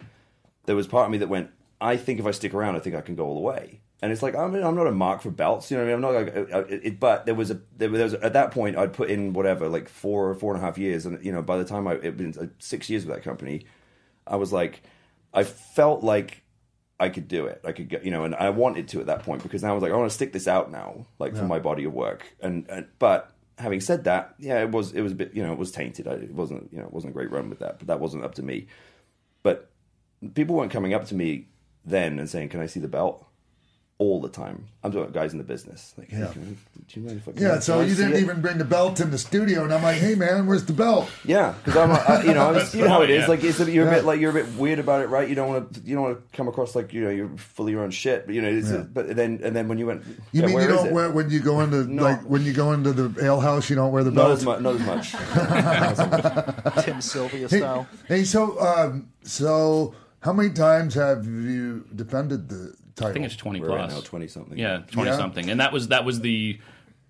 There was part of me that went, I think if I stick around, I think I can go all the way. And it's like I'm, I'm not a mark for belts, you know. what I mean, I'm not. Like, uh, uh, it, but there was a there was at that point I'd put in whatever like four or four and a half years, and you know by the time I it been uh, six years with that company, I was like, I felt like I could do it. I could get, you know, and I wanted to at that point because now I was like, I want to stick this out now, like for my body of work. And, and but having said that, yeah, it was it was a bit, you know, it was tainted. It wasn't, you know, it wasn't a great run with that, but that wasn't up to me. But people weren't coming up to me then and saying, "Can I see the belt?" All the time. I'm talking about guys in the business. Like, hey, Yeah. can I, do you mind if I, Yeah, can so I you see didn't it? even bring the belt in the studio, and I'm like, "Hey, man, where's the belt?" Yeah, because I'm, I, you know, I was, you know how it is. Yeah. Like, it's a, you're a bit like you're a bit weird about it, right? You don't want to, you don't want to come across like you know you're full of your own shit. But you know, it's Yeah. but then and then when you went, You yeah, mean where you don't wear when you go into No. like when you go into the ale house, you don't wear the Not belt? as much. Not as much. Tim Sylvia Hey, style. hey, so um, so how many times have you defended the title? i think it's 20 We're plus right now twenty something. yeah 20 Yeah. something and that was that was the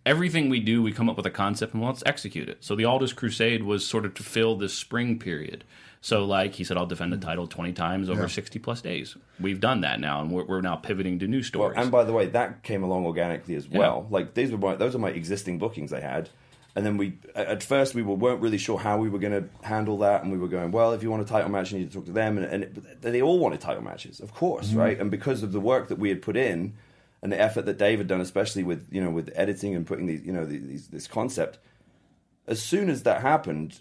everything we do we come up with a concept and well, let's execute it so the Aldis crusade was sort of to fill this spring period so like he said i'll defend the mm-hmm. title 20 times over Yeah. 60 plus days we've done that now and we're, we're now pivoting to new Well, stories and by the way, that came along organically as well. Like these were my, those are my existing bookings I had, and then we at first we were, weren't really sure how we were going to handle that, and we were going, well, if you want a title match, you need to talk to them, and, and it, they all wanted title matches, of course, Mm-hmm. right? And because of the work that we had put in, and the effort that Dave had done, especially with you know with editing and putting these you know these, this concept, as soon as that happened,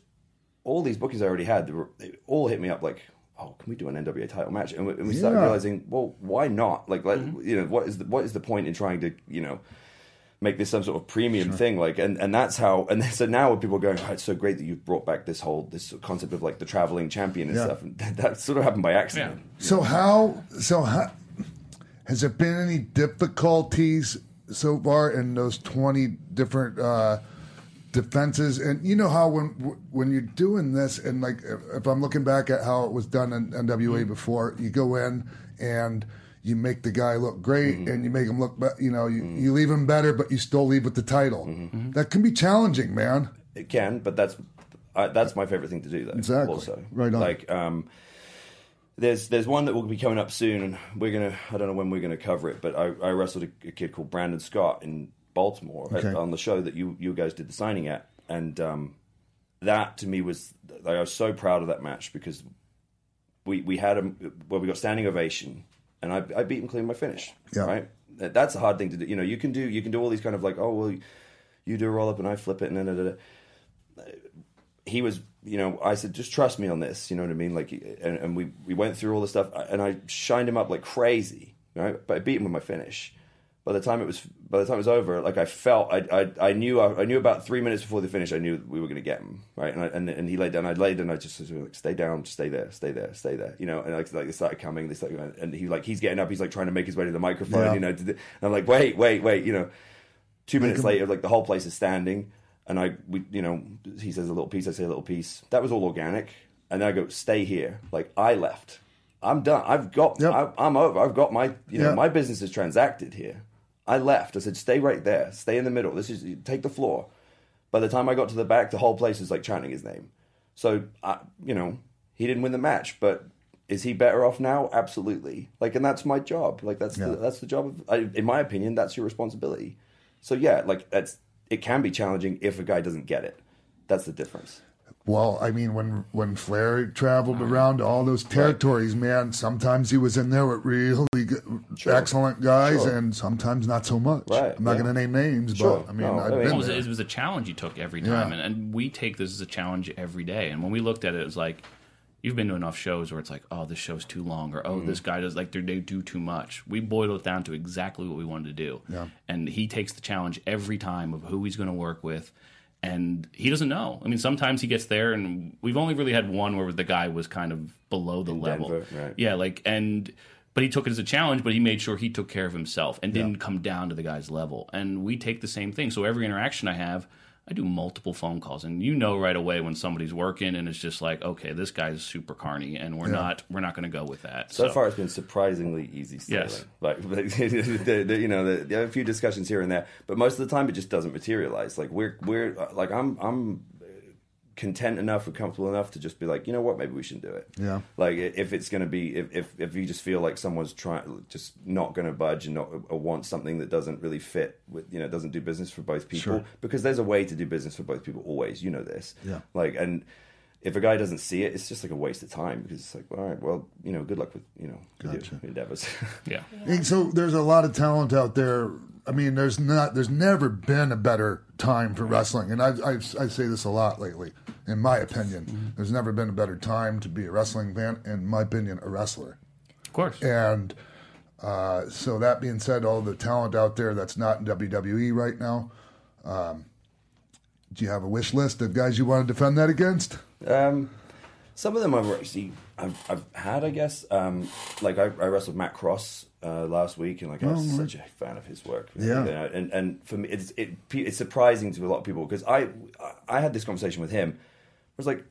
all these bookings I already had, they, were, they all hit me up like. Oh, can we do an NWA title match? And we, and we started Yeah. realizing, well, why not? Like, like you know, what is the what is the point in trying to you know make this some sort of premium thing? Like, and, and that's how. And so now when people are going, oh, it's so great that you've brought back this whole this concept of like the traveling champion and Yeah. stuff. And that, that sort of happened by accident. So how so how has there been any difficulties so far in those twenty different uh, defenses? And you know how when when you're doing this, and like if, if I'm looking back at how it was done in NWA before, you go in and you make the guy look great, and you make him look, be- you know, you, you leave him better, but you still leave with the title. That can be challenging, man. It can, but that's uh, that's my favorite thing to do. Though, Exactly. Also, Right on. Like, um, there's there's one that will be coming up soon, and we're gonna I don't know when we're gonna cover it, but I, I wrestled a, a kid called Brandon Scott in Baltimore at- on the show that you you guys did the signing at, and um, that to me was like, I was so proud of that match because we we had a well we got standing ovation, and I I beat him clean my finish. Yeah. Right. That's a hard thing to do. You know, you can do you can do all these kind of like oh well, you do a roll up and I flip it and da, da, da, da he was, you know, I said, just trust me on this. You know what I mean? Like, and, and we, we went through all the stuff and I shined him up like crazy, right? But I beat him with my finish. By the time it was by the time it was over, like I felt I I, I knew I, I knew about three minutes before the finish I knew we were going to get him right, and I, and and he laid down. I laid down. I just was like, stay down, stay there, stay there, stay there. You know, and like, like they started coming, they started, going, and he like he's getting up, he's like trying to make his way to the microphone. Yeah. You know, and I'm like, wait, wait, wait. You know, two minutes later, like the whole place is standing, and I we you know he says a little piece, I say a little piece. That was all organic, and then I go, stay here. Like I left. I'm done. I've got. Yep. I, I'm over. I've got my. You know, my business is transacted here. I left. I said, stay right there. Stay in the middle. This is take the floor. By the time I got to the back, the whole place was like chanting his name. So, I, you know, he didn't win the match, but is he better off now? Absolutely. Like, and that's my job. Like, that's Yeah. the, that's the job of. I, in my opinion, that's your responsibility. So yeah, like that's it can be challenging if a guy doesn't get it. That's the difference. Well, I mean, when when Flair traveled around all those territories, man, sometimes he was in there with really good, Sure. excellent guys, Sure. and sometimes not so much. Right, I'm not yeah. going to name names, Sure. but I mean, No, I've mean- been It was, there. it was a challenge you took every Yeah. time, and, and we take this as a challenge every day. And when we looked at it, it was like you've been to enough shows where it's like, oh, this show's too long, or oh, Mm-hmm. this guy does like they they do too much. We boiled it down to exactly what we wanted to do, Yeah. and he takes the challenge every time of who he's going to work with. And he doesn't know. I mean, sometimes he gets there, and we've only really had one where the guy was kind of below the level. Denver, right. Yeah, like and but he took it as a challenge, but he made sure he took care of himself and didn't come down to the guy's level. And we take the same thing. So every interaction I have, I do multiple phone calls, and you know right away when somebody's working, and it's just like, okay, this guy's super carny, and we're not we're not going to go with that. So, far, it's been surprisingly easy sailing. Yes. Like, the, the, you know, the, there are a few discussions here and there, but most of the time, it just doesn't materialize. Like we're we're like I'm I'm content enough or comfortable enough to just be like, you know what, maybe we shouldn't do it. Yeah. Like if it's going to be if, if if you just feel like someone's trying just not going to budge and not or want something that doesn't really fit with you know doesn't do business for both people Sure. because there's a way to do business for both people always. You know this. Yeah. Like and. If a guy doesn't see it, it's just like a waste of time because it's like, all right, well, you know, good luck with you know with your Gotcha. endeavors. yeah. And so there's a lot of talent out there. I mean, there's not, there's never been a better time for wrestling, and I, I, I say this a lot lately. In my opinion, Mm-hmm. there's never been a better time to be a wrestling fan. In my opinion, a wrestler. Of course. And uh, so that being said, all the talent out there that's not in WWE right now, um, do you have a wish list of guys you want to defend that against? Um, some of them I've actually I've, I've had, I guess. Um, like I, I wrestled Matt Cross uh, last week, and like I was such a fan of his work. Oh, Yeah. You know, and and for me, it's it, it's surprising to a lot of people because I I had this conversation with him. I was like,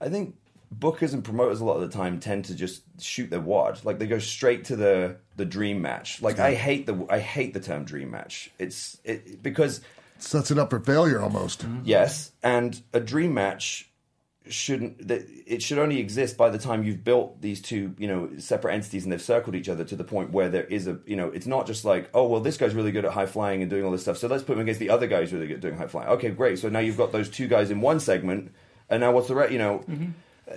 I think bookers and promoters a lot of the time tend to just shoot their wad. Like they go straight to the the dream match. Like I hate the I hate the term dream match. It's it because Sets it up for failure almost. Yes, and a dream match shouldn't that it should only exist by the time you've built these two you know separate entities and they've circled each other to the point where there is a you know it's not just like oh well this guy's really good at high flying and doing all this stuff so let's put him against the other guy who's really good at doing high flying. Okay great so now you've got those two guys in one segment and now what's the rest you know mm-hmm.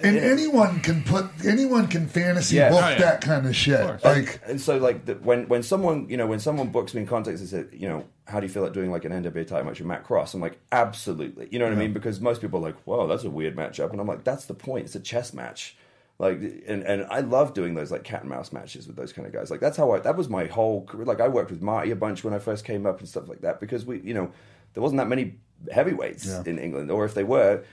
And anyone can put anyone can fantasy Yeah. book Oh, yeah. that kind of shit. course. like and so like the, when when someone you know when someone books me in context and says you know how do you feel like doing like an NWA title match with Matt Cross? I'm like absolutely. You know what I mean? Because most people are like whoa that's a weird matchup. And I'm like that's the point. It's a chess match. Like and and I love doing those like cat and mouse matches with those kind of guys. Like that's how I that was my whole career. Like I worked with Marty a bunch when I first came up and stuff like that because we you know there wasn't that many heavyweights Yeah. in England. Or if they were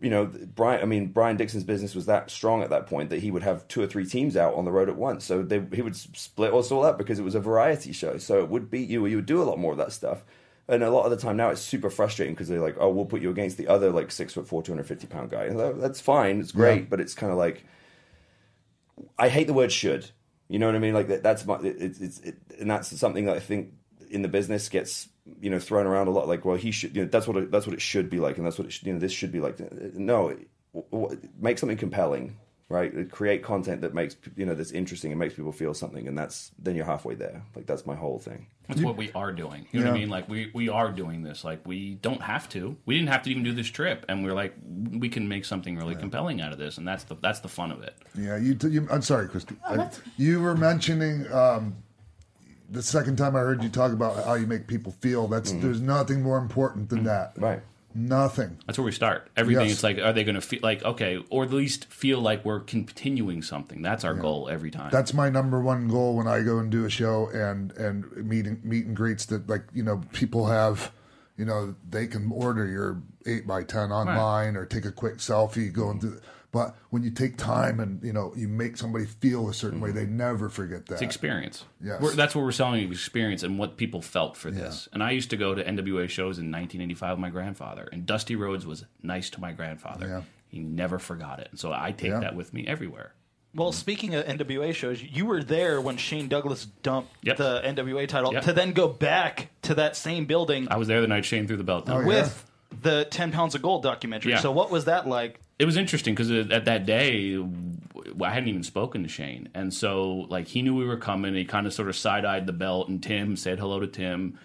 you know, Brian. I mean, Brian Dixon's business was that strong at that point that he would have two or three teams out on the road at once. So they, he would split us all up because it was a variety show. So it would beat you. or You would do a lot more of that stuff. And a lot of the time now it's super frustrating because they're like, oh, we'll put you against the other like six foot four, two hundred fifty pound guy. And that's fine. It's great, Yeah. but it's kind of like I hate the word should. You know what I mean? Like that, that's my it, it's it's it, and that's something that I think in the business gets you know thrown around a lot. Like, well, he should. You know, that's what it, that's what it should be like, and that's what it should, you know this should be like. No, w- w- make something compelling, right? Create content that makes you know that's interesting and makes people feel something, and that's then you're halfway there. Like that's my whole thing. That's what we are doing. You know what I mean? Like we, we are doing this. Like we don't have to. We didn't have to even do this trip, and we're like, we can make something really compelling out of this, and that's the that's the fun of it. Yeah, you. T- you I'm sorry, Christy. I- you were mentioning um, the second time I heard you talk about how you make people feel. That's mm-hmm. there's nothing more important than mm-hmm. that. Right. Nothing. That's where we start. Everything. Yes. It's like, are they going to feel like okay, or at least feel like we're continuing something? That's our goal every time. That's my number one goal when I go and do a show and and meet and, meet and greets that like you know people have, you know they can order your eight by ten online or take a quick selfie going through. But when you take time and you know you make somebody feel a certain way, mm-hmm. they never forget that. It's experience. Yes. We're, that's what we're selling experience and what people felt for this. And I used to go to NWA shows in 1985 with my grandfather, and Dusty Rhodes was nice to my grandfather. Yeah. He never forgot it. And so I take Yeah. that with me everywhere. Well, speaking of NWA shows, you were there when Shane Douglas dumped Yep. the NWA title Yep. to then go back to that same building I was there the night Shane threw the belt down. Oh, yeah. with the 10 Pounds of Gold documentary. Yeah. So, what was that like? It was interesting because at that day I hadn't even spoken to Shane, and so like he knew we were coming. He kind of sort of side eyed the belt, and Tim said hello to Tim.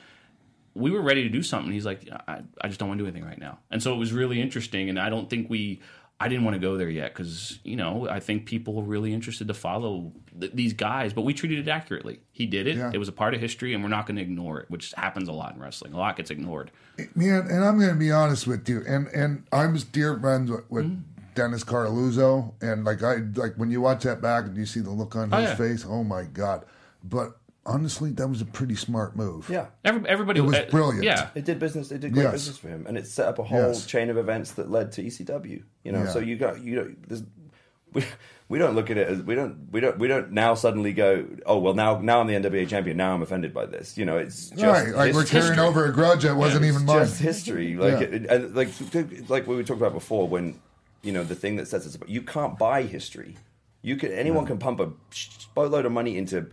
We were ready to do something. He's like, I, I just don't want to do anything right now, and so it was really interesting. And I don't think we. I didn't want to go there yet because you know I think people were really interested to follow th- these guys, but we treated it accurately. He did it; Yeah. it was a part of history, and we're not going to ignore it, which happens a lot in wrestling. A lot gets ignored. Man, and I'm going to be honest with you, and and I'm dear friends with, with Mm-hmm. Dennis Coralluzzo, and like I like when you watch that back and you see the look on Oh, his yeah. face, oh my god! But honestly, that was a pretty smart move. Yeah. Every, everybody It was uh, brilliant. Yeah, It did business. It did great Yes. business for him, and it set up a whole Yes. chain of events that led to ECW. You know, Yeah. so you got you know, there's, we we don't look at it as we don't we don't we don't now suddenly go, oh well now now I'm the NWA champion. Now I'm offended by this. You know, it's just right. Like we're it's carrying history. over a grudge that wasn't It's even mine. just history. Like Yeah. it, and like like what we talked about before when you know the thing that sets us apart. You can't buy history. You can anyone can pump a boatload of money into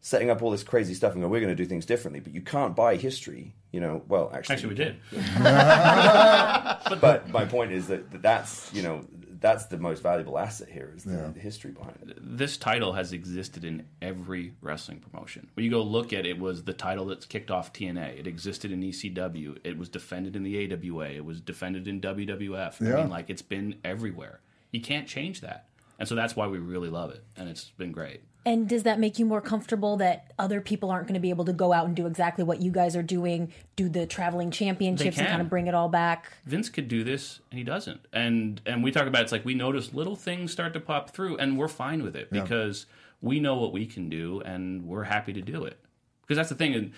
setting up all this crazy stuff and go, we're going to do things differently, but you can't buy history. You know, well, actually, actually, we did. But my point is that that that's you know that's the most valuable asset here is the, Yeah. the history behind it. this title has existed in every wrestling promotion. When you go look at it, was the title that's kicked off TNA. It existed in ECW. It was defended in the AWA. It was defended in WWF. I Yeah. mean, like it's been everywhere. You can't change that, and so that's why we really love it, and it's been great. And does that make you more comfortable that other people aren't going to be able to go out and do exactly what you guys are doing, do the traveling championships and kind of bring it all back? Vince could do this and he doesn't. And and we talk about it's like we notice little things start to pop through and we're fine with it because we know what we can do and we're happy to do it. Because that's the thing and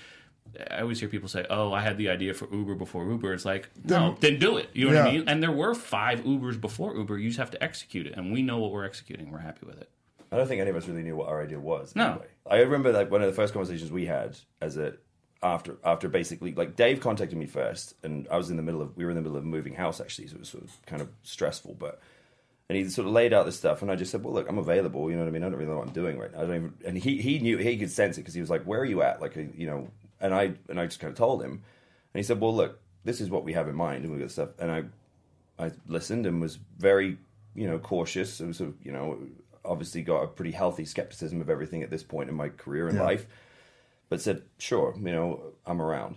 I always hear people say, "Oh, I had the idea for Uber before Uber." It's like, no, then do it. You know what I mean? And there were five Ubers before Uber. You just have to execute it, and we know what we're executing. We're happy with it. I don't think any of us really knew what our idea was. No. Anyway. I remember like one of the first conversations we had as a after after basically like Dave contacted me first, and I was in the middle of we were in the middle of moving house actually, so it was sort of kind of stressful, but. And he sort of laid out this stuff, and I just said, "Well, look, I'm available. You know what I mean? I don't really know what I'm doing right now. I don't even." And he he knew he could sense it because he was like, "Where are you at?" Like, you know. And I and I just kind of told him, and he said, "Well, look, this is what we have in mind, and we got stuff." And I I listened and was very, you know, cautious. It was, sort of, you know, obviously got a pretty healthy skepticism of everything at this point in my career and Yeah. life, but said, sure, you know, I'm around.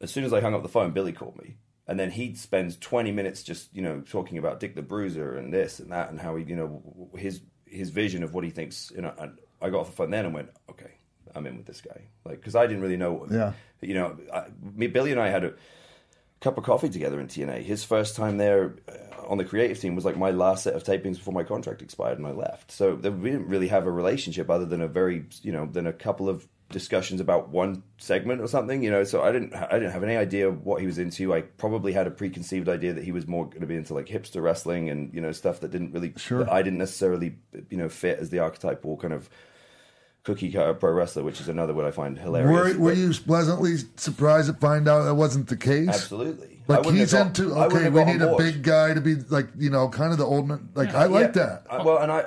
As soon as I hung up the phone, Billy called me. And then he spends 20 minutes just, you know, talking about Dick the Bruiser and this and that and how he, you know, his his vision of what he thinks. You know, and I got off the phone then and went, okay, I'm in with this guy. Like, because I didn't really know. Yeah. You know, I, me, Billy and I had a cup of coffee together in TNA. His first time there uh, on the creative team was like my last set of tapings before my contract expired and I left. So we didn't really have a relationship other than a very, you know, than a couple of discussions about one segment or something, you know. So I didn't, I didn't have any idea what he was into. I probably had a preconceived idea that he was more going to be into like hipster wrestling and you know stuff that didn't really, Sure. that I didn't necessarily, you know, fit as the archetypal kind of cookie cutter pro wrestler, which is another word I find hilarious. Were, were you pleasantly surprised to find out that wasn't the case? Absolutely. Like wouldn't he's got- into okay, we need a big guy to be like you know kind of the old man. Like I like Yeah. that. I- well, and I,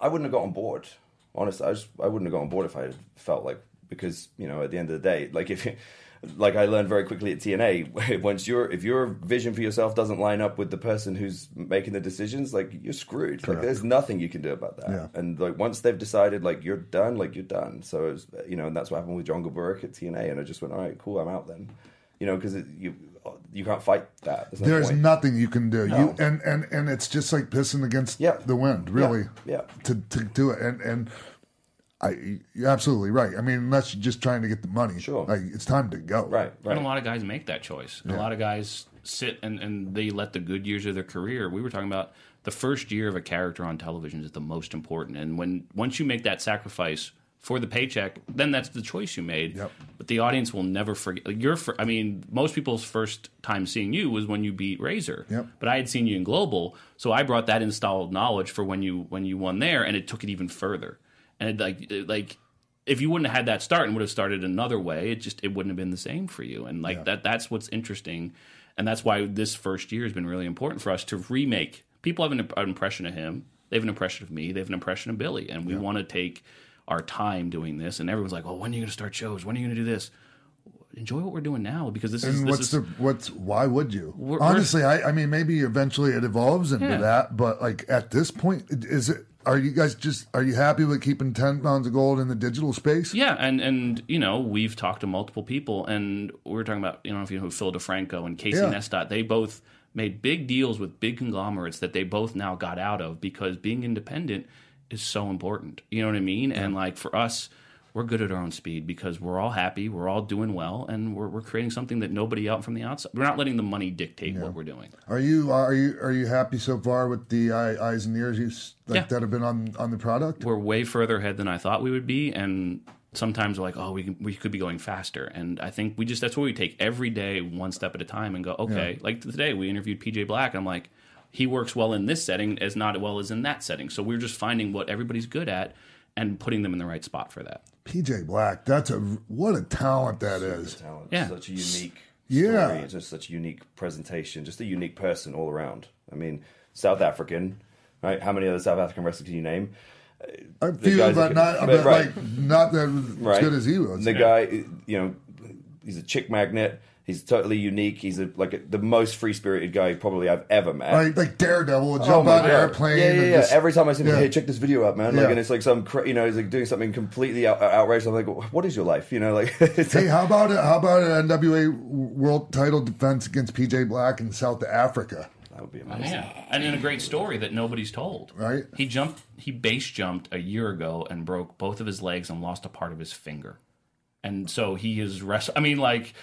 I wouldn't have got on board. Honestly, I just, I wouldn't have got on board if I had felt like because you know at the end of the day, like if, like I learned very quickly at TNA, once your if your vision for yourself doesn't line up with the person who's making the decisions, like you're screwed. Like there's nothing you can do about that. Yeah. And like once they've decided like you're done, like you're done. So was, you know, and that's what happened with John Gaburick at TNA, and I just went, all right, cool, I'm out then. You know, because you you can't fight that. There's, no There's nothing you can do. No. You and, and and it's just like pissing against the wind, really. Yeah. To to do it, and and I you're absolutely right. I mean, unless you're just trying to get the money, Sure. Like it's time to go. right, right. And a lot of guys make that choice. And a lot of guys sit and, and they let the good years of their career. We were talking about the first year of a character on television is the most important, and when once you make that sacrifice for the paycheck, then that's the choice you made. Yep. But the audience will never forget. Like your, fir- I mean, most people's first time seeing you was when you beat Razor. Yep. But I had seen you in Global, so I brought that installed knowledge for when you when you won there, and it took it even further. And like it, like if you wouldn't have had that start and would have started another way, it just it wouldn't have been the same for you. And like that that's what's interesting, and that's why this first year has been really important for us to remake. People have an, an impression of him. They have an impression of me. They have an impression of Billy, and we want to take our time doing this. And everyone's like, "Well, when are you going to start shows? When are you going to do this?" Enjoy what we're doing now because this is And this what's is the what's why would you? We're- we're- Honestly, I, I mean maybe eventually it evolves into Yeah. that, but like at this point, is it? Are you guys just are you happy with keeping ten pounds of gold in the digital space? Yeah, and and you know we've talked to multiple people, and we are talking about you know if you know Phil DeFranco and Casey Yeah. Neistat, they both made big deals with big conglomerates that they both now got out of because being independent is so important. You know what I mean? And like for us, we're good at our own speed because we're all happy, we're all doing well, and we're we're creating something that nobody out from the outside. We're not letting the money dictate what we're doing. Are you are you are you happy so far with the eyes and ears you like Yeah. that have been on on the product? we're way further ahead than I thought we would be, and sometimes we're like, oh, we can, we could be going faster. And I think we just that's what we take every day, one step at a time, and go, okay. Like today, we interviewed PJ Black, and I'm like, he works well in this setting as not well as in that setting. So we're just finding what everybody's good at and putting them in the right spot for that. PJ Black, that's a what a talent that is. talent. Yeah. Such a unique Yeah. story. Just such a unique presentation. Just a unique person all around. I mean, South African, right? How many other South African wrestlers can you name? I The feel, guys but that not but but right. like not that as good as he was. The guy, you know, he's a chick magnet. He's totally unique. He's a, like a, the most free spirited guy probably I've ever met. Like, like Daredevil would Oh jump my out of an airplane. Yeah, yeah, and yeah. just- Every time I see him, Yeah. hey, check this video out, man. Like, Yeah. and it's like some, cra- you know, he's like doing something completely out- outrageous. I'm like, what is your life? You know, like, it's Hey, how about it? How about an NWA World Title defense against PJ Black in South Africa? that would be Oh, amazing. yeah, and in a great story that nobody's told. Right. He jumped. He base jumped a year ago and broke both of his legs and lost a part of his finger. And so he is rest. I mean, like,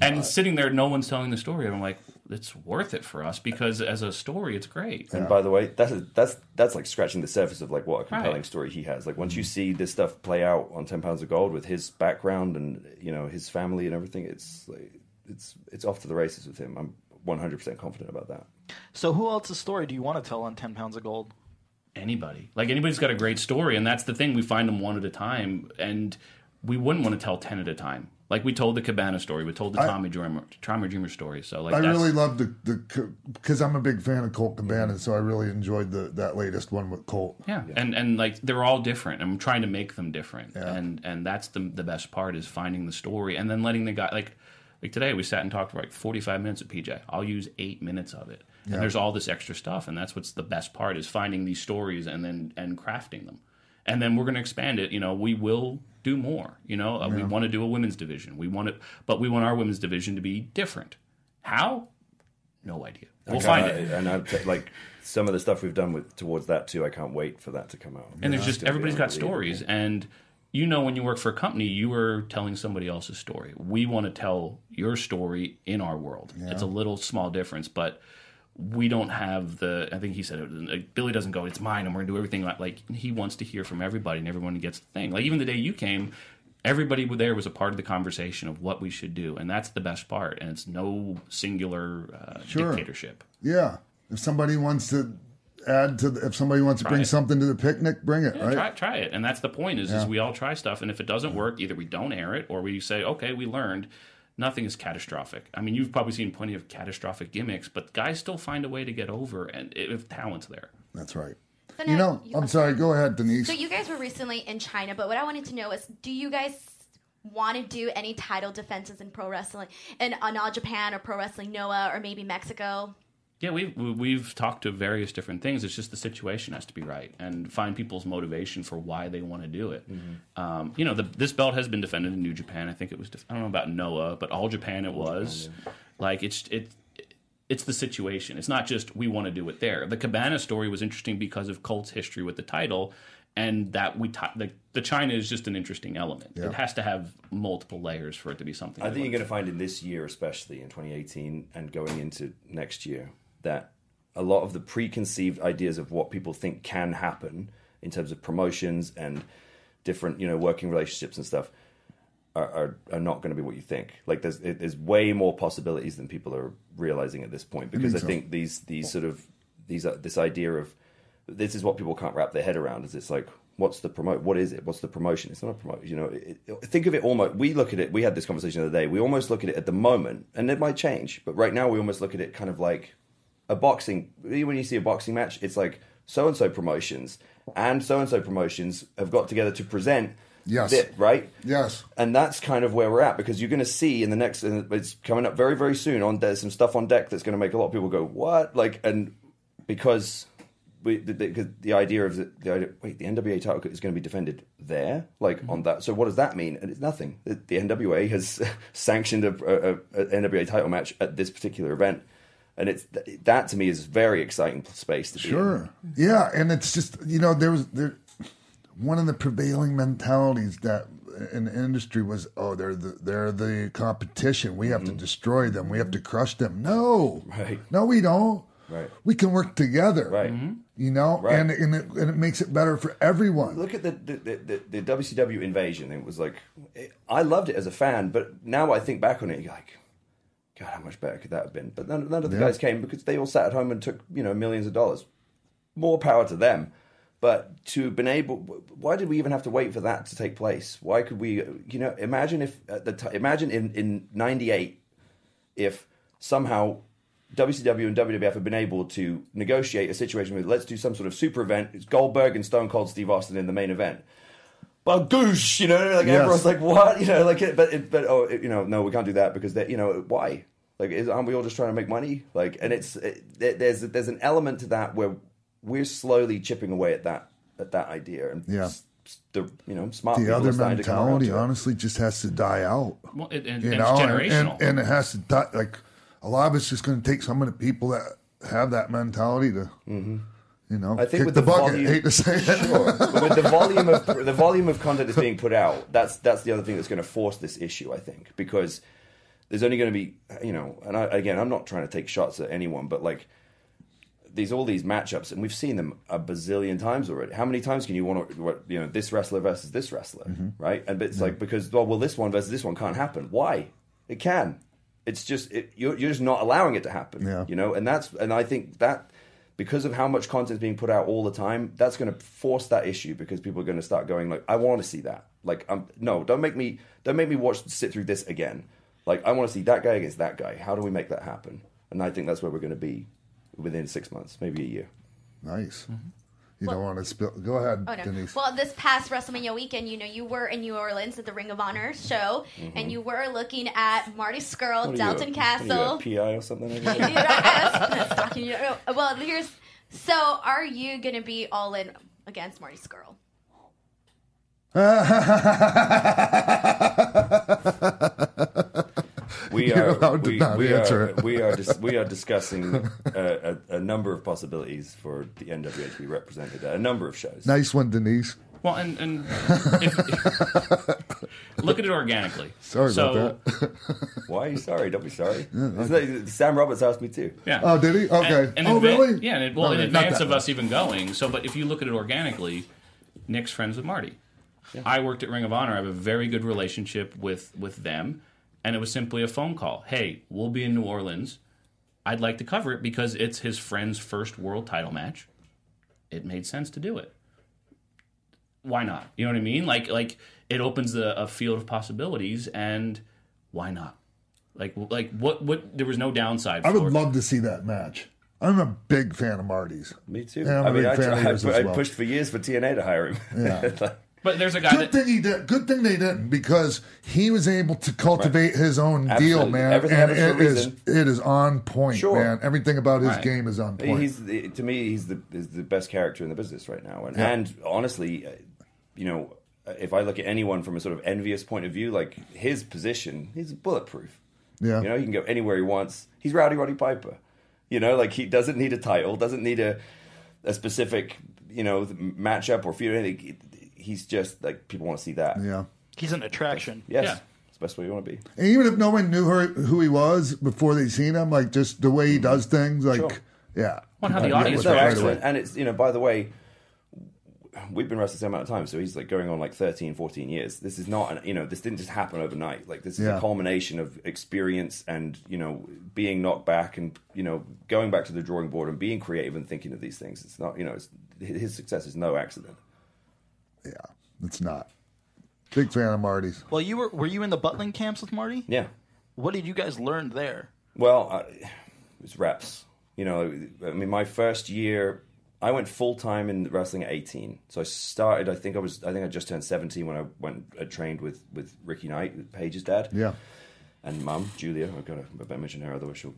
and sitting there, no one's telling the story. And I'm like, it's worth it for us because as a story, it's great. And by the way, that's that's that's like scratching the surface of like what a compelling Right. story he has. Like once you see this stuff play out on Ten Pounds of Gold with his background and you know his family and everything, it's like it's it's off to the races with him. I'm 100 percent confident about that. So who else's story do you want to tell on Ten Pounds of Gold? anybody. Like anybody's got a great story, and that's the thing. We find them one at a time, and we wouldn't want to tell ten at a time. Like we told the Cabana story, we told the I- Tommy Dreamer, Tommy Dreamer story. So like I really love the the because I'm a big fan of Colt Cabana, so I really enjoyed the that latest one with Colt. yeah. and and like they're all different. I'm trying to make them different, and and that's the the best part is finding the story and then letting the guy like. Like today, we sat and talked for like 45 minutes with PJ. I'll use eight minutes of it, and there's all this extra stuff, and that's what's the best part is finding these stories and then and crafting them, and then we're going to expand it. You know, we will do more. You know, uh, we want to do a women's division. We want it, but we want our women's division to be different. How? No idea. We'll find it. And I like some of the stuff we've done with towards that too. I can't wait for that to come out. and there's just everybody's got stories and you know when you work for a company you are telling somebody else's story we want to tell your story in our world it's a little small difference but we don't have the i think he said it like, billy doesn't go it's mine and we're gonna do everything like, like he wants to hear from everybody and everyone gets the thing like even the day you came everybody there was a part of the conversation of what we should do and that's the best part and it's no singular uh, Sure. dictatorship Yeah, if somebody wants to add to, the, if somebody wants to bring it. something to the picnic, bring it. Yeah, right? try, try it. And that's the point is, is we all try stuff. And if it doesn't work, either we don't air it or we say, okay, we learned. Nothing is catastrophic. I mean, you've probably seen plenty of catastrophic gimmicks, but guys still find a way to get over and if talent's there. That's right. So You know, you- I'm sorry. Go ahead, Denise. So you guys were recently in China, but what I wanted to know is, do you guys want to do any title defenses in pro wrestling in uh, All Japan or Pro Wrestling Noah or maybe Mexico? Yeah, we've we've talked to various different things. It's just the situation has to be right and find people's motivation for why they want to do it. Um, you know, the, this belt has been defended in New Japan. I think it was. Def- I don't know about Noah, but All Japan it was. Like it's it. It's the situation. It's not just we want to do it there. The Cabana story was interesting because of Colt's history with the title, and that we t- the, the China is just an interesting element. Yeah. It has to have multiple layers for it to be something. I think you're going to find in this year, especially in 2018 and going into next year, that a lot of the preconceived ideas of what people think can happen in terms of promotions and different, you know, working relationships and stuff are, are, are not going to be what you think. Like there's it- there's way more possibilities than people are realizing at this point because I think these these sort of these uh, this idea of this is what people can't wrap their head around is it's like what's the promote what is it? What's the promotion? It's not a promotion you know it, it- think of it almost we look at it we had this conversation the other day we almost look at it at the moment and it might change but right now we almost look at it kind of like a boxing when you see a boxing match it's like so and so promotions and so and so promotions have got together to present Yes. it right? Yes. and that's kind of where we're at because you're going to see in the next and it's coming up very very soon on there's some stuff on deck that's going to make a lot of people go what? Like and because we the, the, the idea of the, the idea wait the NWA title is going to be defended there? Like mm-hmm. on that so what does that mean? And it's nothing. The, the NWA has sanctioned a, a, a NWA title match at this particular event and it's that to me is a very exciting space to be in. Sure. Yeah, and it's just you know there was there one of the prevailing mentalities that in the industry was oh they're the they're the competition we have to destroy them we have to crush them no Mm-hmm. Right. no we don't Right. we can work together Right. you know Right. and and it, and it makes it better for everyone Look at the the, the, the the WCW invasion. It was like I loved it as a fan, but now I think back on it, you're like, God, how much better could that have been? But none, none of the Yeah. guys came because they all sat at home and took you know millions of dollars. More power to them. But to have been able, why did we even have to wait for that to take place? Why could we, you know, imagine if at the t- imagine in in '98 if somehow WCW and WWF have been able to negotiate a situation with let's do some sort of super event. It's Goldberg and Stone Cold Steve Austin in the main event. But goosh, you know, like Yes. everyone's like, what, you know, like, but it, but oh, it- you know, no, we can't do that because that, you know, why? Like, is, aren't we all just trying to make money? Like, and it's it, there- there's there's an element to that where we're slowly chipping away at that at that idea, and Yeah. s- s- the you know smart the other are starting to come mentality it. honestly just has to die out Well, it, and, you and know it's and, generational. and, and it has to die like a lot of it's just going to take some of the people that have that mentality to mm-hmm. You know I think with the, the bucket volume- hate to say it Sure. but with the volume of the volume of content that's being put out, that's that's the other thing that's going to force this issue, I think, because there's only going to be, you know, and I, again, I'm not trying to take shots at anyone, but like these all these matchups, and we've seen them a bazillion times already. How many times can you want to, what, you know, this wrestler versus this wrestler, mm-hmm. right? And it's like because well, well, this one versus this one can't happen. Why? It can. It's just it, you're you're just not allowing it to happen. Yeah. You know, and that's and I think that because of how much content is being put out all the time, that's going to force that issue because people are going to start going like, I want to see that. Like, um, no, don't make me don't make me watch sit through this again. Like, I want to see that guy against that guy. How do we make that happen? And I think that's where we're going to be within six months, maybe a year. nice you don't want to spill go ahead Oh no! denise Well, this past WrestleMania weekend, you know, you were in New Orleans at the Ring of Honor show, Mm-hmm. and you were looking at Marty Scurll, What you, Dalton Castle. you, PI or something? You know, I was stalking you. Oh, Well, here's so. Are you gonna be all in against Marty Scurll? we You're are allowed to we, not we answer are it. we are dis- we are discussing a, a, a number of possibilities for the NWA to be represented at a number of shows. nice one denise Well, and, and if, look at it organically. sorry so, about that Why are you sorry? Don't be sorry. It's like- Sam Roberts asked me too. Yeah. oh did he okay And, and oh adva- really Yeah, and it, well, No, in advance of us even going. So, but if you look at it organically, Nick's friends with Marty. I worked at Ring of Honor. I have a very good relationship with with them, and it was simply a phone call. Hey, we'll be in New Orleans. I'd like to cover it because it's his friend's first world title match. It made sense to do it. Why not? You know what I mean? Like like it opens a, a field of possibilities, and why not? Like like what what? There was no downside. i for would it. love to see that match i'm a big fan of marty's Me too. Yeah, I'm I a mean, big I, fan of I, I well. pushed for years for TNA to hire him. Yeah. But there's a guy Good that thing he did. Good thing they didn't because he was able to cultivate his own deal, man. Everything and happens for a it is reason. it is on point, Sure. man. Everything about his Right. game is on point. He's the- to me, he's the is the best character in the business right now, and Yeah. and honestly, uh, you know, uh, if I look at anyone from a sort of envious point of view, like his position, he's bulletproof. yeah, You know, he can go anywhere he wants. He's Rowdy Roddy Piper. You know, like he doesn't need a title, doesn't need a a specific you know the matchup or feud. anything, He's just like people want to see that. Yeah. He's an attraction. Yes, Yeah. it's the best way you want to be. And even if no one knew her, who he was before they seen him, like just the way he mm-hmm. does things, like Sure. yeah. Well, how the I'd audience with No, right away. And it's, you know, by the way, we've been wrestling the same amount of time, so he's like going on like 13, 14 years. This is not, an, you know, this didn't just happen overnight. Like, this is Yeah. a culmination of experience and, you know, being knocked back and, you know, going back to the drawing board and being creative and thinking of these things. It's not, you know, it's, his success is no accident. Yeah, it's not. Big fan of Marty's. Well, you were were you in the Butlin camps with Marty? Yeah. What did you guys learn there? Well, I, it was reps. You know, I mean, my first year, I went full time in wrestling at 18. So I started. I think I was. I think I just turned 17 when I went. I trained with with Ricky Knight, Paige's dad. Yeah. And mum, Julia. I've got to I better mention her, otherwise she'll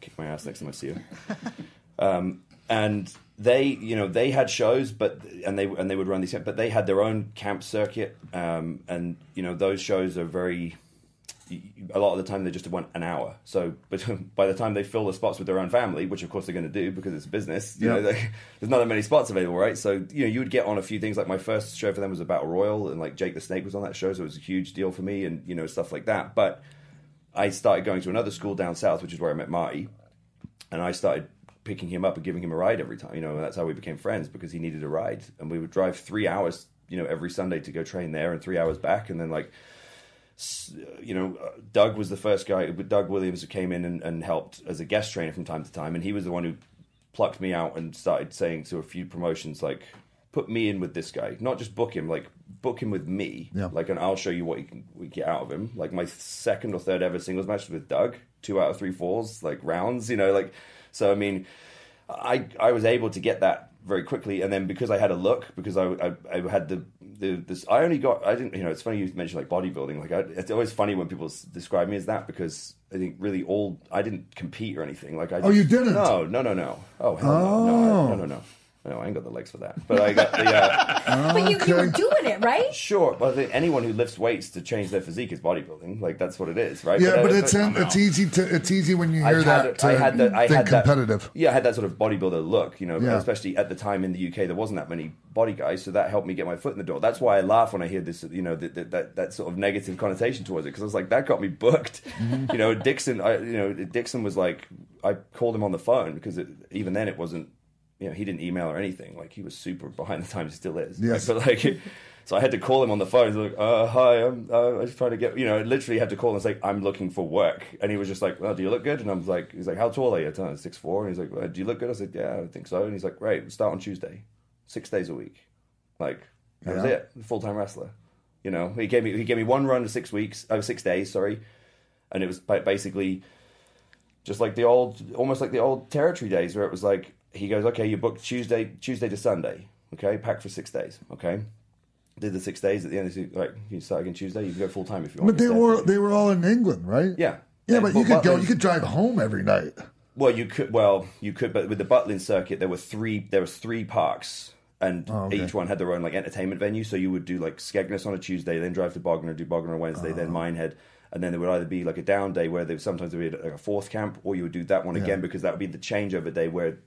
kick my ass next time I see her. um, and they, you know, they had shows, but and they and they would run these, but they had their own camp circuit, um, and you know, those shows are very a lot of the time they just want an hour. So, but by the time they fill the spots with their own family, which of course they're going to do because it's business, you Yeah. know, they, there's not that many spots available, right? So, you know, you would get on a few things. Like my first show for them was a Battle Royal, and like Jake the Snake was on that show, so it was a huge deal for me, and you know, stuff like that. But I started going to another school down south, which is where I met Marty, and I started picking him up and giving him a ride every time. You know, that's how we became friends because he needed a ride, and we would drive three hours, you know, every Sunday to go train there, and three hours back, and then like you know, uh, Doug was the first guy. Doug Williams who came in and, and helped as a guest trainer from time to time, and he was the one who plucked me out and started saying to a few promotions like, "Put me in with this guy, not just book him, like book him with me, Yeah. like, and I'll show you what you can we get out of him." Like my second or third ever singles match with Doug, two out of three falls, like rounds, you know, like so. I mean, I I was able to get that very quickly, and then because I had a look, because I I, I had the, the this I only got I didn't you know it's funny you mentioned like bodybuilding. Like I, it's always funny when people s- describe me as that because I think really all I didn't compete or anything. Like I Oh, you didn't? no no no no. Oh hell no. No I- no no no no I ain't got the legs for that but I got the uh, But you, you were doing it, right? sure but I think anyone who lifts weights to change their physique is bodybuilding like that's what it is right Yeah, but uh, it's in, it's easy to it's easy when you I hear had that to I had that. I think had that, competitive. Yeah, I had that sort of bodybuilder look, you know. Yeah. Especially at the time in the UK, there wasn't that many body guys, so that helped me get my foot in the door. That's why I laugh when I hear this, you know, that that, that, that sort of negative connotation towards it, because I was like, that got me booked. Mm-hmm. You know, Dixon. I, you know, Dixon was like, I called him on the phone because it, even then it wasn't. You know, he didn't email or anything. Like he was super behind the times. He still is. Yes. But like. So I had to call him on the phone. Like, uh, "Hi, I'm uh, I was trying to get you know." I literally had to call and say, "I'm looking for work," and he was just like, "Well, do you look good?" And I was like, "He's like, how tall are you?" I him six four, and he's like, well, "Do you look good?" I said, "Yeah, I think so." And he's like, "Great, we'll start on Tuesday, six days a week." Like that was it, full time wrestler. You know, he gave me he gave me one run of six weeks, oh, six days, sorry, and it was basically just like the old, almost like the old territory days, where it was like he goes, "Okay, you booked Tuesday, Tuesday to Sunday, okay, pack for six days, okay." Did the six days at the end? Of the, like you start again Tuesday. You can go full time if you want. But they were they were all in England, right? Yeah. Yeah, but but you could go. You could drive home every night. Well, you could. Well, you could, but with the Butlin circuit, there were three. There was three parks, and Oh, okay. each one had their own like entertainment venue. So you would do like Skegness on a Tuesday, then drive to Bognor, do Bognor on Wednesday, then Uh-huh. Minehead, and then there would either be like a down day where there sometimes there would be like a fourth camp, or you would do that one Yeah. again because that would be the changeover day where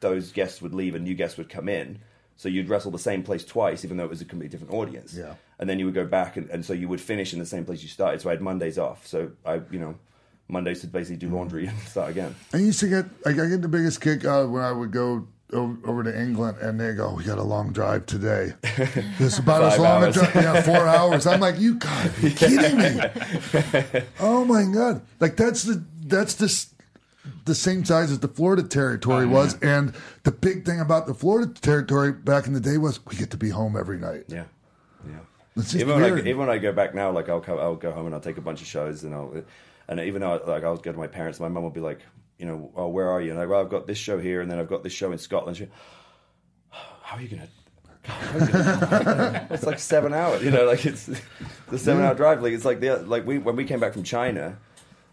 those guests would leave and new guests would come in. So you'd wrestle the same place twice, even though it was a completely different audience. Yeah. And then you would go back, and, and so you would finish in the same place you started. So I had Mondays off. So I, you know, Mondays to basically do mm. laundry and start again. I used to get like I get the biggest kick out when I would go over, to England and they go, oh, "We got a long drive today." This is about as long a hours. drive. Yeah, four hours. I'm like, you gotta be kidding me! Oh my god! Like that's the that's the s- the same size as the Florida territory Uh-huh. was, and the big thing about the Florida territory back in the day was we get to be home every night. Yeah, yeah. It's even when, I, even when I go back now, like I'll come, I'll go home and I'll take a bunch of shows, and I'll, and even though like I'll go to my parents, my mum will be like, you know, oh, where are you? And I, well, I've got this show here, and then I've got this show in Scotland. She, how are you gonna? How are you gonna- it's like seven hours, you know, like it's the seven hour drive. Like it's like the like we when we came back from China.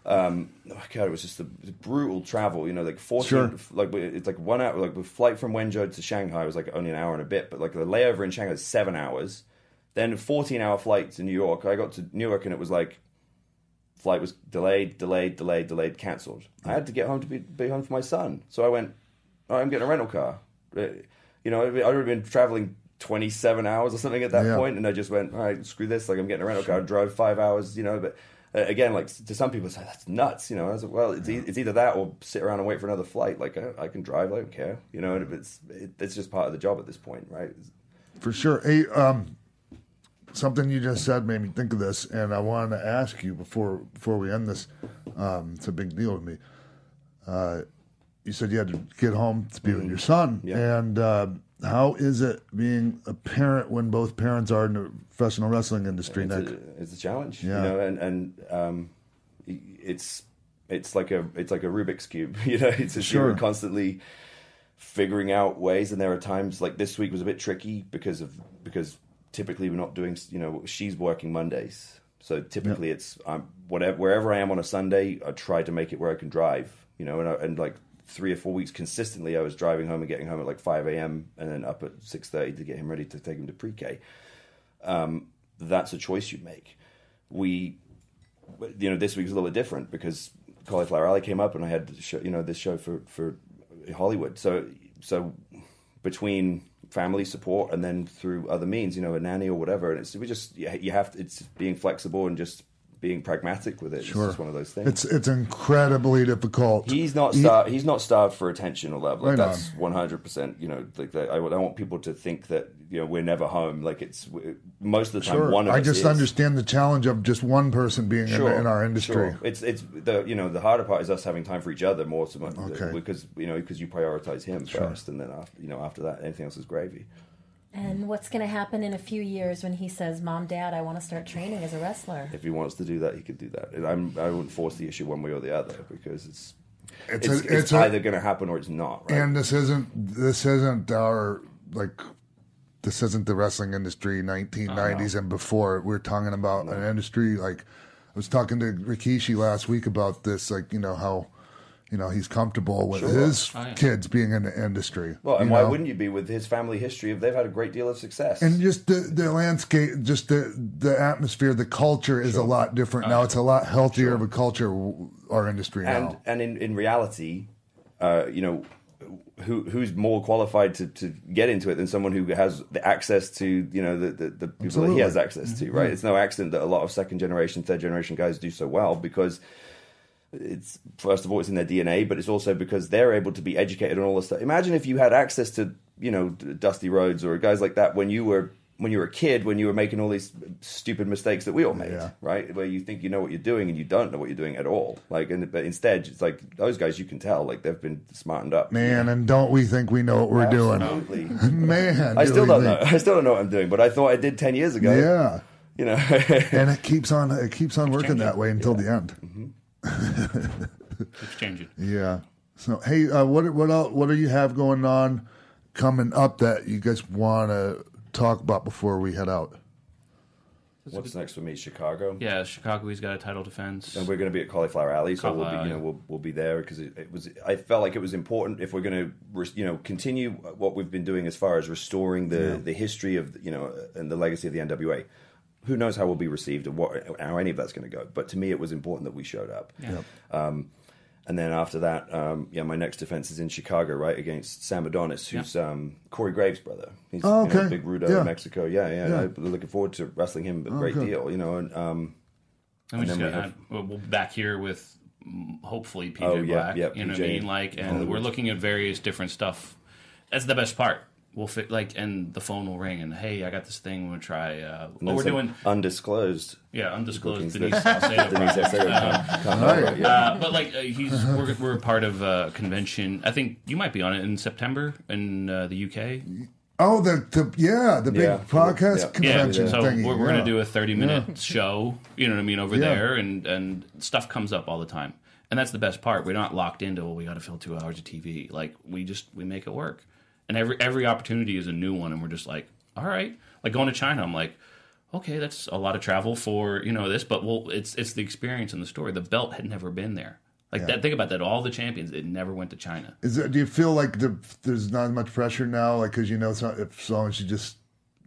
Um, oh God, it was just a brutal travel. You know, like fourteen, Sure. like it's like one hour. Like the flight from Wenzhou to Shanghai was like only an hour and a bit, but like the layover in Shanghai was seven hours. Then a fourteen hour flight to New York. I got to Newark and it was like flight was delayed, delayed, delayed, delayed, cancelled. I had to get home to be, be home for my son, so I went. "All right, I'm getting a rental car. Uh, You know, I'd already been traveling 27 hours or something at that Yeah. point, and I just went, all right, screw this. Like I'm getting a rental car, drive five hours. You know, but. Uh, again, like to some people, like that's nuts. You know, I was like, well, it's, e- it's either that or sit around and wait for another flight. Like I, I can drive, I don't care. You know, and if it's it, it's just part of the job at this point, right? For sure. Hey, um, something you just said made me think of this, and I wanted to ask you before before we end this. Um, it's a big deal to me. Uh, you said you had to get home to be with your son, Mm-hmm. Yeah. and uh, how is it being a parent when both parents are in the professional wrestling industry? it's, Nick? a, it's a challenge, Yeah. you know, and and um, it's it's like a it's like a Rubik's cube, you know. It's just Sure. you're constantly figuring out ways, and there are times like this week was a bit tricky because of because typically we're not doing, you know, she's working Mondays, so typically it's um, whatever wherever I am on a Sunday, I try to make it where I can drive, you know, and I, and like three or four weeks consistently, I was driving home and getting home at like five a.m. and then up at six thirty to get him ready to take him to pre-K um, that's a choice you make. We, you know, this week was a little bit different because Cauliflower Alley came up and I had show, you know, this show for, for Hollywood. So, so between family support and then through other means, you know, a nanny or whatever, and it's, we just, you have to, it's being flexible and just being pragmatic with it. Sure. It's just one of those things. It's it's incredibly difficult. He's not He- starved. He's not starved for attention or love. Like Right that's one hundred percent. You know, like I, I want people to think that you know we're never home. Like it's most of the time Sure. one of I us just is. understand the challenge of just one person being in, in our industry. sure. It's it's the you know the harder part is us having time for each other more so much Okay. because you know because you prioritize him first and then after you know after that anything else is gravy. And what's going to happen in a few years when he says, "Mom, Dad, I want to start training as a wrestler"? If he wants to do that, he could do that. And I'm I wouldn't force the issue one way or the other because it's It's it's, a- it's, it's a- either going to happen or it's not. Right? And this isn't this isn't our like this isn't the wrestling industry 1990s and before. We're talking about an industry like I was talking to Rikishi last week about this, like you know how you know he's comfortable with Sure. his Oh, yeah. kids being in the industry. well, and why know? wouldn't you be with his family history if they've had a great deal of success? And just the, the landscape, just the the atmosphere, the culture is a lot different now. It's a lot healthier of a culture. Our industry now. and and in, in reality, uh, you know, who who's more qualified to, to get into it than someone who has the access to you know the the, the people that he has access to, right? Mhm. It's no accident that a lot of second generation, third generation guys do so well because it's first of all it's in their DNA, but it's also because they're able to be educated on all this stuff. Imagine if you had access to you know Dusty Rhodes or guys like that when you were when you were a kid, when you were making all these stupid mistakes that we all made, right? Where you think you know what you're doing and you don't know what you're doing at all. Like, and but instead, it's like those guys you can tell like they've been smartened up. Man, and don't we think we know what we're Absolutely. doing? Man, I do still don't know. I still don't know what I'm doing, but I thought I did ten years ago. Yeah, you know, and it keeps on it keeps on working that way until the end. Mm-hmm. It's changing. Yeah. So hey, uh, what what else, what do you have going on coming up that you guys want to talk about before we head out? What's next for me? Chicago. Yeah, Chicago. He's got a title defense. and we're going to be at Cauliflower Alley, so we'll be, you know, Alley. we'll, we'll be there because it, it was. I felt like it was important if we're going to, you know, continue what we've been doing as far as restoring the Yeah. the history of, you know, and the legacy of the NWA. Who knows how we'll be received or what, how any of that's going to go? But to me, it was important that we showed up. Yeah. Um, and then after that, um, yeah, my next defense is in Chicago, right against Sam Adonis, who's um, Corey Graves' brother. He's Oh, you know, okay. big Rudo Yeah. in Mexico. Yeah, yeah. Yeah. I'm looking forward to wrestling him. A Oh, great good. deal, you know. And um, And we just then got we have- uh, we'll back here with mm, hopefully PJ Oh, Black. yeah, you know what I mean? Like, and Hollywood. we're looking at various different stuff. That's the best part. We'll fit like, and the phone will ring, and hey, I got this thing. We'll try. Uh, And oh, we're doing undisclosed. Yeah, undisclosed bookings Denise that- Salcedo. Denise Uh, come- come over, yeah. uh, but like uh, he's we're, we're part of a convention. I think you might be on it in September in uh, the UK. Oh, the, the yeah, the big Yeah. podcast Yeah, convention so thingy. we're, we're yeah. going to do a 30 minute Yeah. show, you know what I mean, over Yeah. there, and, and stuff comes up all the time. And that's the best part. We're not locked into, well, we got to fill two hours of TV. Like, we just, we make it work. And every, every opportunity is a new one, and we're just like, all right. Like going to China, I'm like, okay, that's a lot of travel for, you know, this, but well, it's, it's the experience and the story. The belt had never been there. Like Yeah. that, think about that. All the champions, it never went to China. Is it, do you feel like the, there's not much pressure now? Like, because you know, so, if someone should just,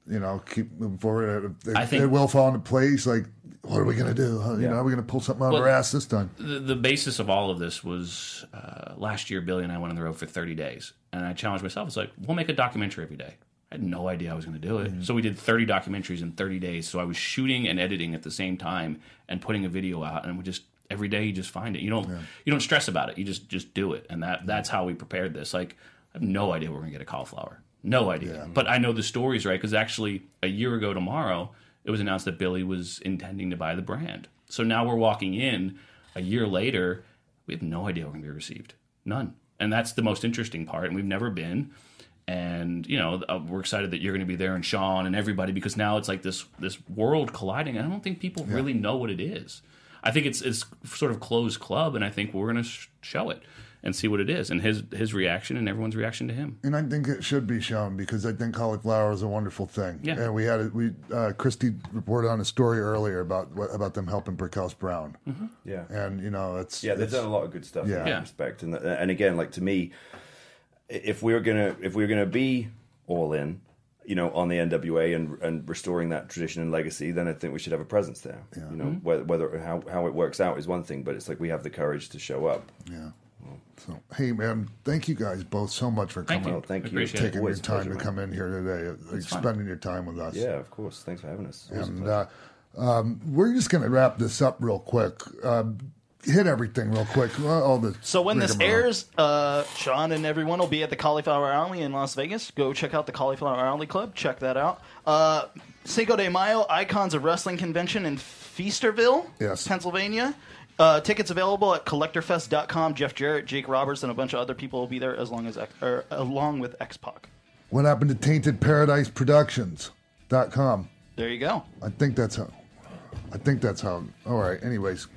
you know, keep moving forward, it, I think- it will fall into place. Like what are we going to do? How- You Yeah. know, are we going to pull something out Well, of our ass this time? The, the basis of all of this was uh, last year, Billy and I went on the road for 30 days. And I challenged myself. It's like, we'll make a documentary every day. I had no idea I was going to do it. Mm-hmm. So we did 30 documentaries in 30 days. So I was shooting and editing at the same time and putting a video out. And we just, every day you just find it. You don't, you don't stress about it. You just, just do it. And that, that's how we prepared this. Like, I have no idea we're going to get a cauliflower. No idea. But I know the stories, right? Because actually, a year ago tomorrow, it was announced that Billy was intending to buy the brand. So now we're walking in a year later. We have no idea we're going to be received. None. And that's the most interesting part. And we've never been. And you know, uh, we're excited that you're going to be there, and Sean and everybody, because now it's like this this world colliding. I don't think people really know what it is. I think it's it's sort of closed club, and I think we're going to sh- show it and see what it is, and his his reaction and everyone's reaction to him. And I think it should be shown because I think cauliflower is a wonderful thing. Yeah. And we had a, we uh, Christy reported on a story earlier about what, about them helping Brickhouse Brown. Yeah. And you know, it's Yeah, they've it's- done a lot of good stuff Yeah. in that Yeah. respect. And and again, like to me, if we're gonna if we're gonna be all in, you know, on the NWA and and restoring that tradition and legacy, then I think we should have a presence there. You know, Mhm. whether, whether how how it works out is one thing, but it's like we have the courage to show up. Yeah. So, hey, man, thank you guys both so much for Thank coming. you. Well, thank you. Taking it. your time pleasure, to man. come in here today, like, spending your time with us. Yeah, of course. Thanks for having us. Always And uh, um, we're just going to wrap this up real quick. Um, hit everything real quick. All the So when this airs, uh, Sean and everyone will be at the Cauliflower Alley in Las Vegas. Go check out the Cauliflower Alley Club. Check that out. Uh, Cinco de Mayo, Icons of Wrestling Convention in Feasterville, Yes. Pennsylvania. Uh, tickets available at collectorfest.com. Jeff Jarrett, Jake Roberts, and a bunch of other people will be there as long as X- or, along with X Pac. What happened to Tainted Paradise Productions.com? There you go. I think that's how. I think that's how. All right. Anyways,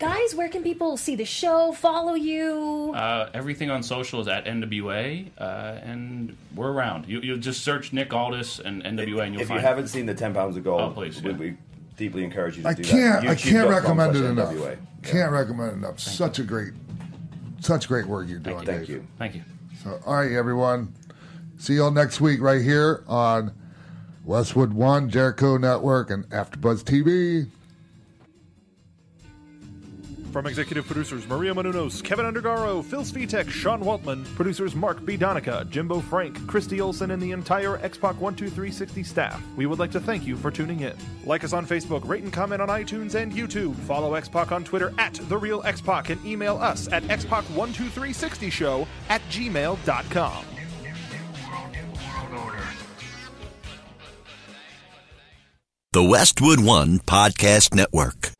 Guys, where can people see the show, follow you? Uh, everything on social is at NWA, uh, and we're around. You, you just search Nick Aldis and NWA, and you'll if find. If you haven't seen the ten pounds of gold, Oh, please, we, yeah. we deeply encourage you to I do can't. that. I can't recommend it enough. NWA. Can't recommend it enough. Such a great, such great work you're doing. Thank Dave. you. Thank you. So, all right, everyone. See y'all next week right here on Westwood One, Jericho Network, and AfterBuzz TV. From executive producers Maria Menounos, Kevin Undergaro, Phil Svitek, Sean Waltman, producers Mark B. Donica, Jimbo Frank, Christy Olson, and the entire X Pac 12360 staff, we would like to thank you for tuning in. Like us on Facebook, rate and comment on iTunes and YouTube. Follow Xpac on Twitter at The Real Xpac and email us at xpac12360show at gmail.com. The Westwood One Podcast Network.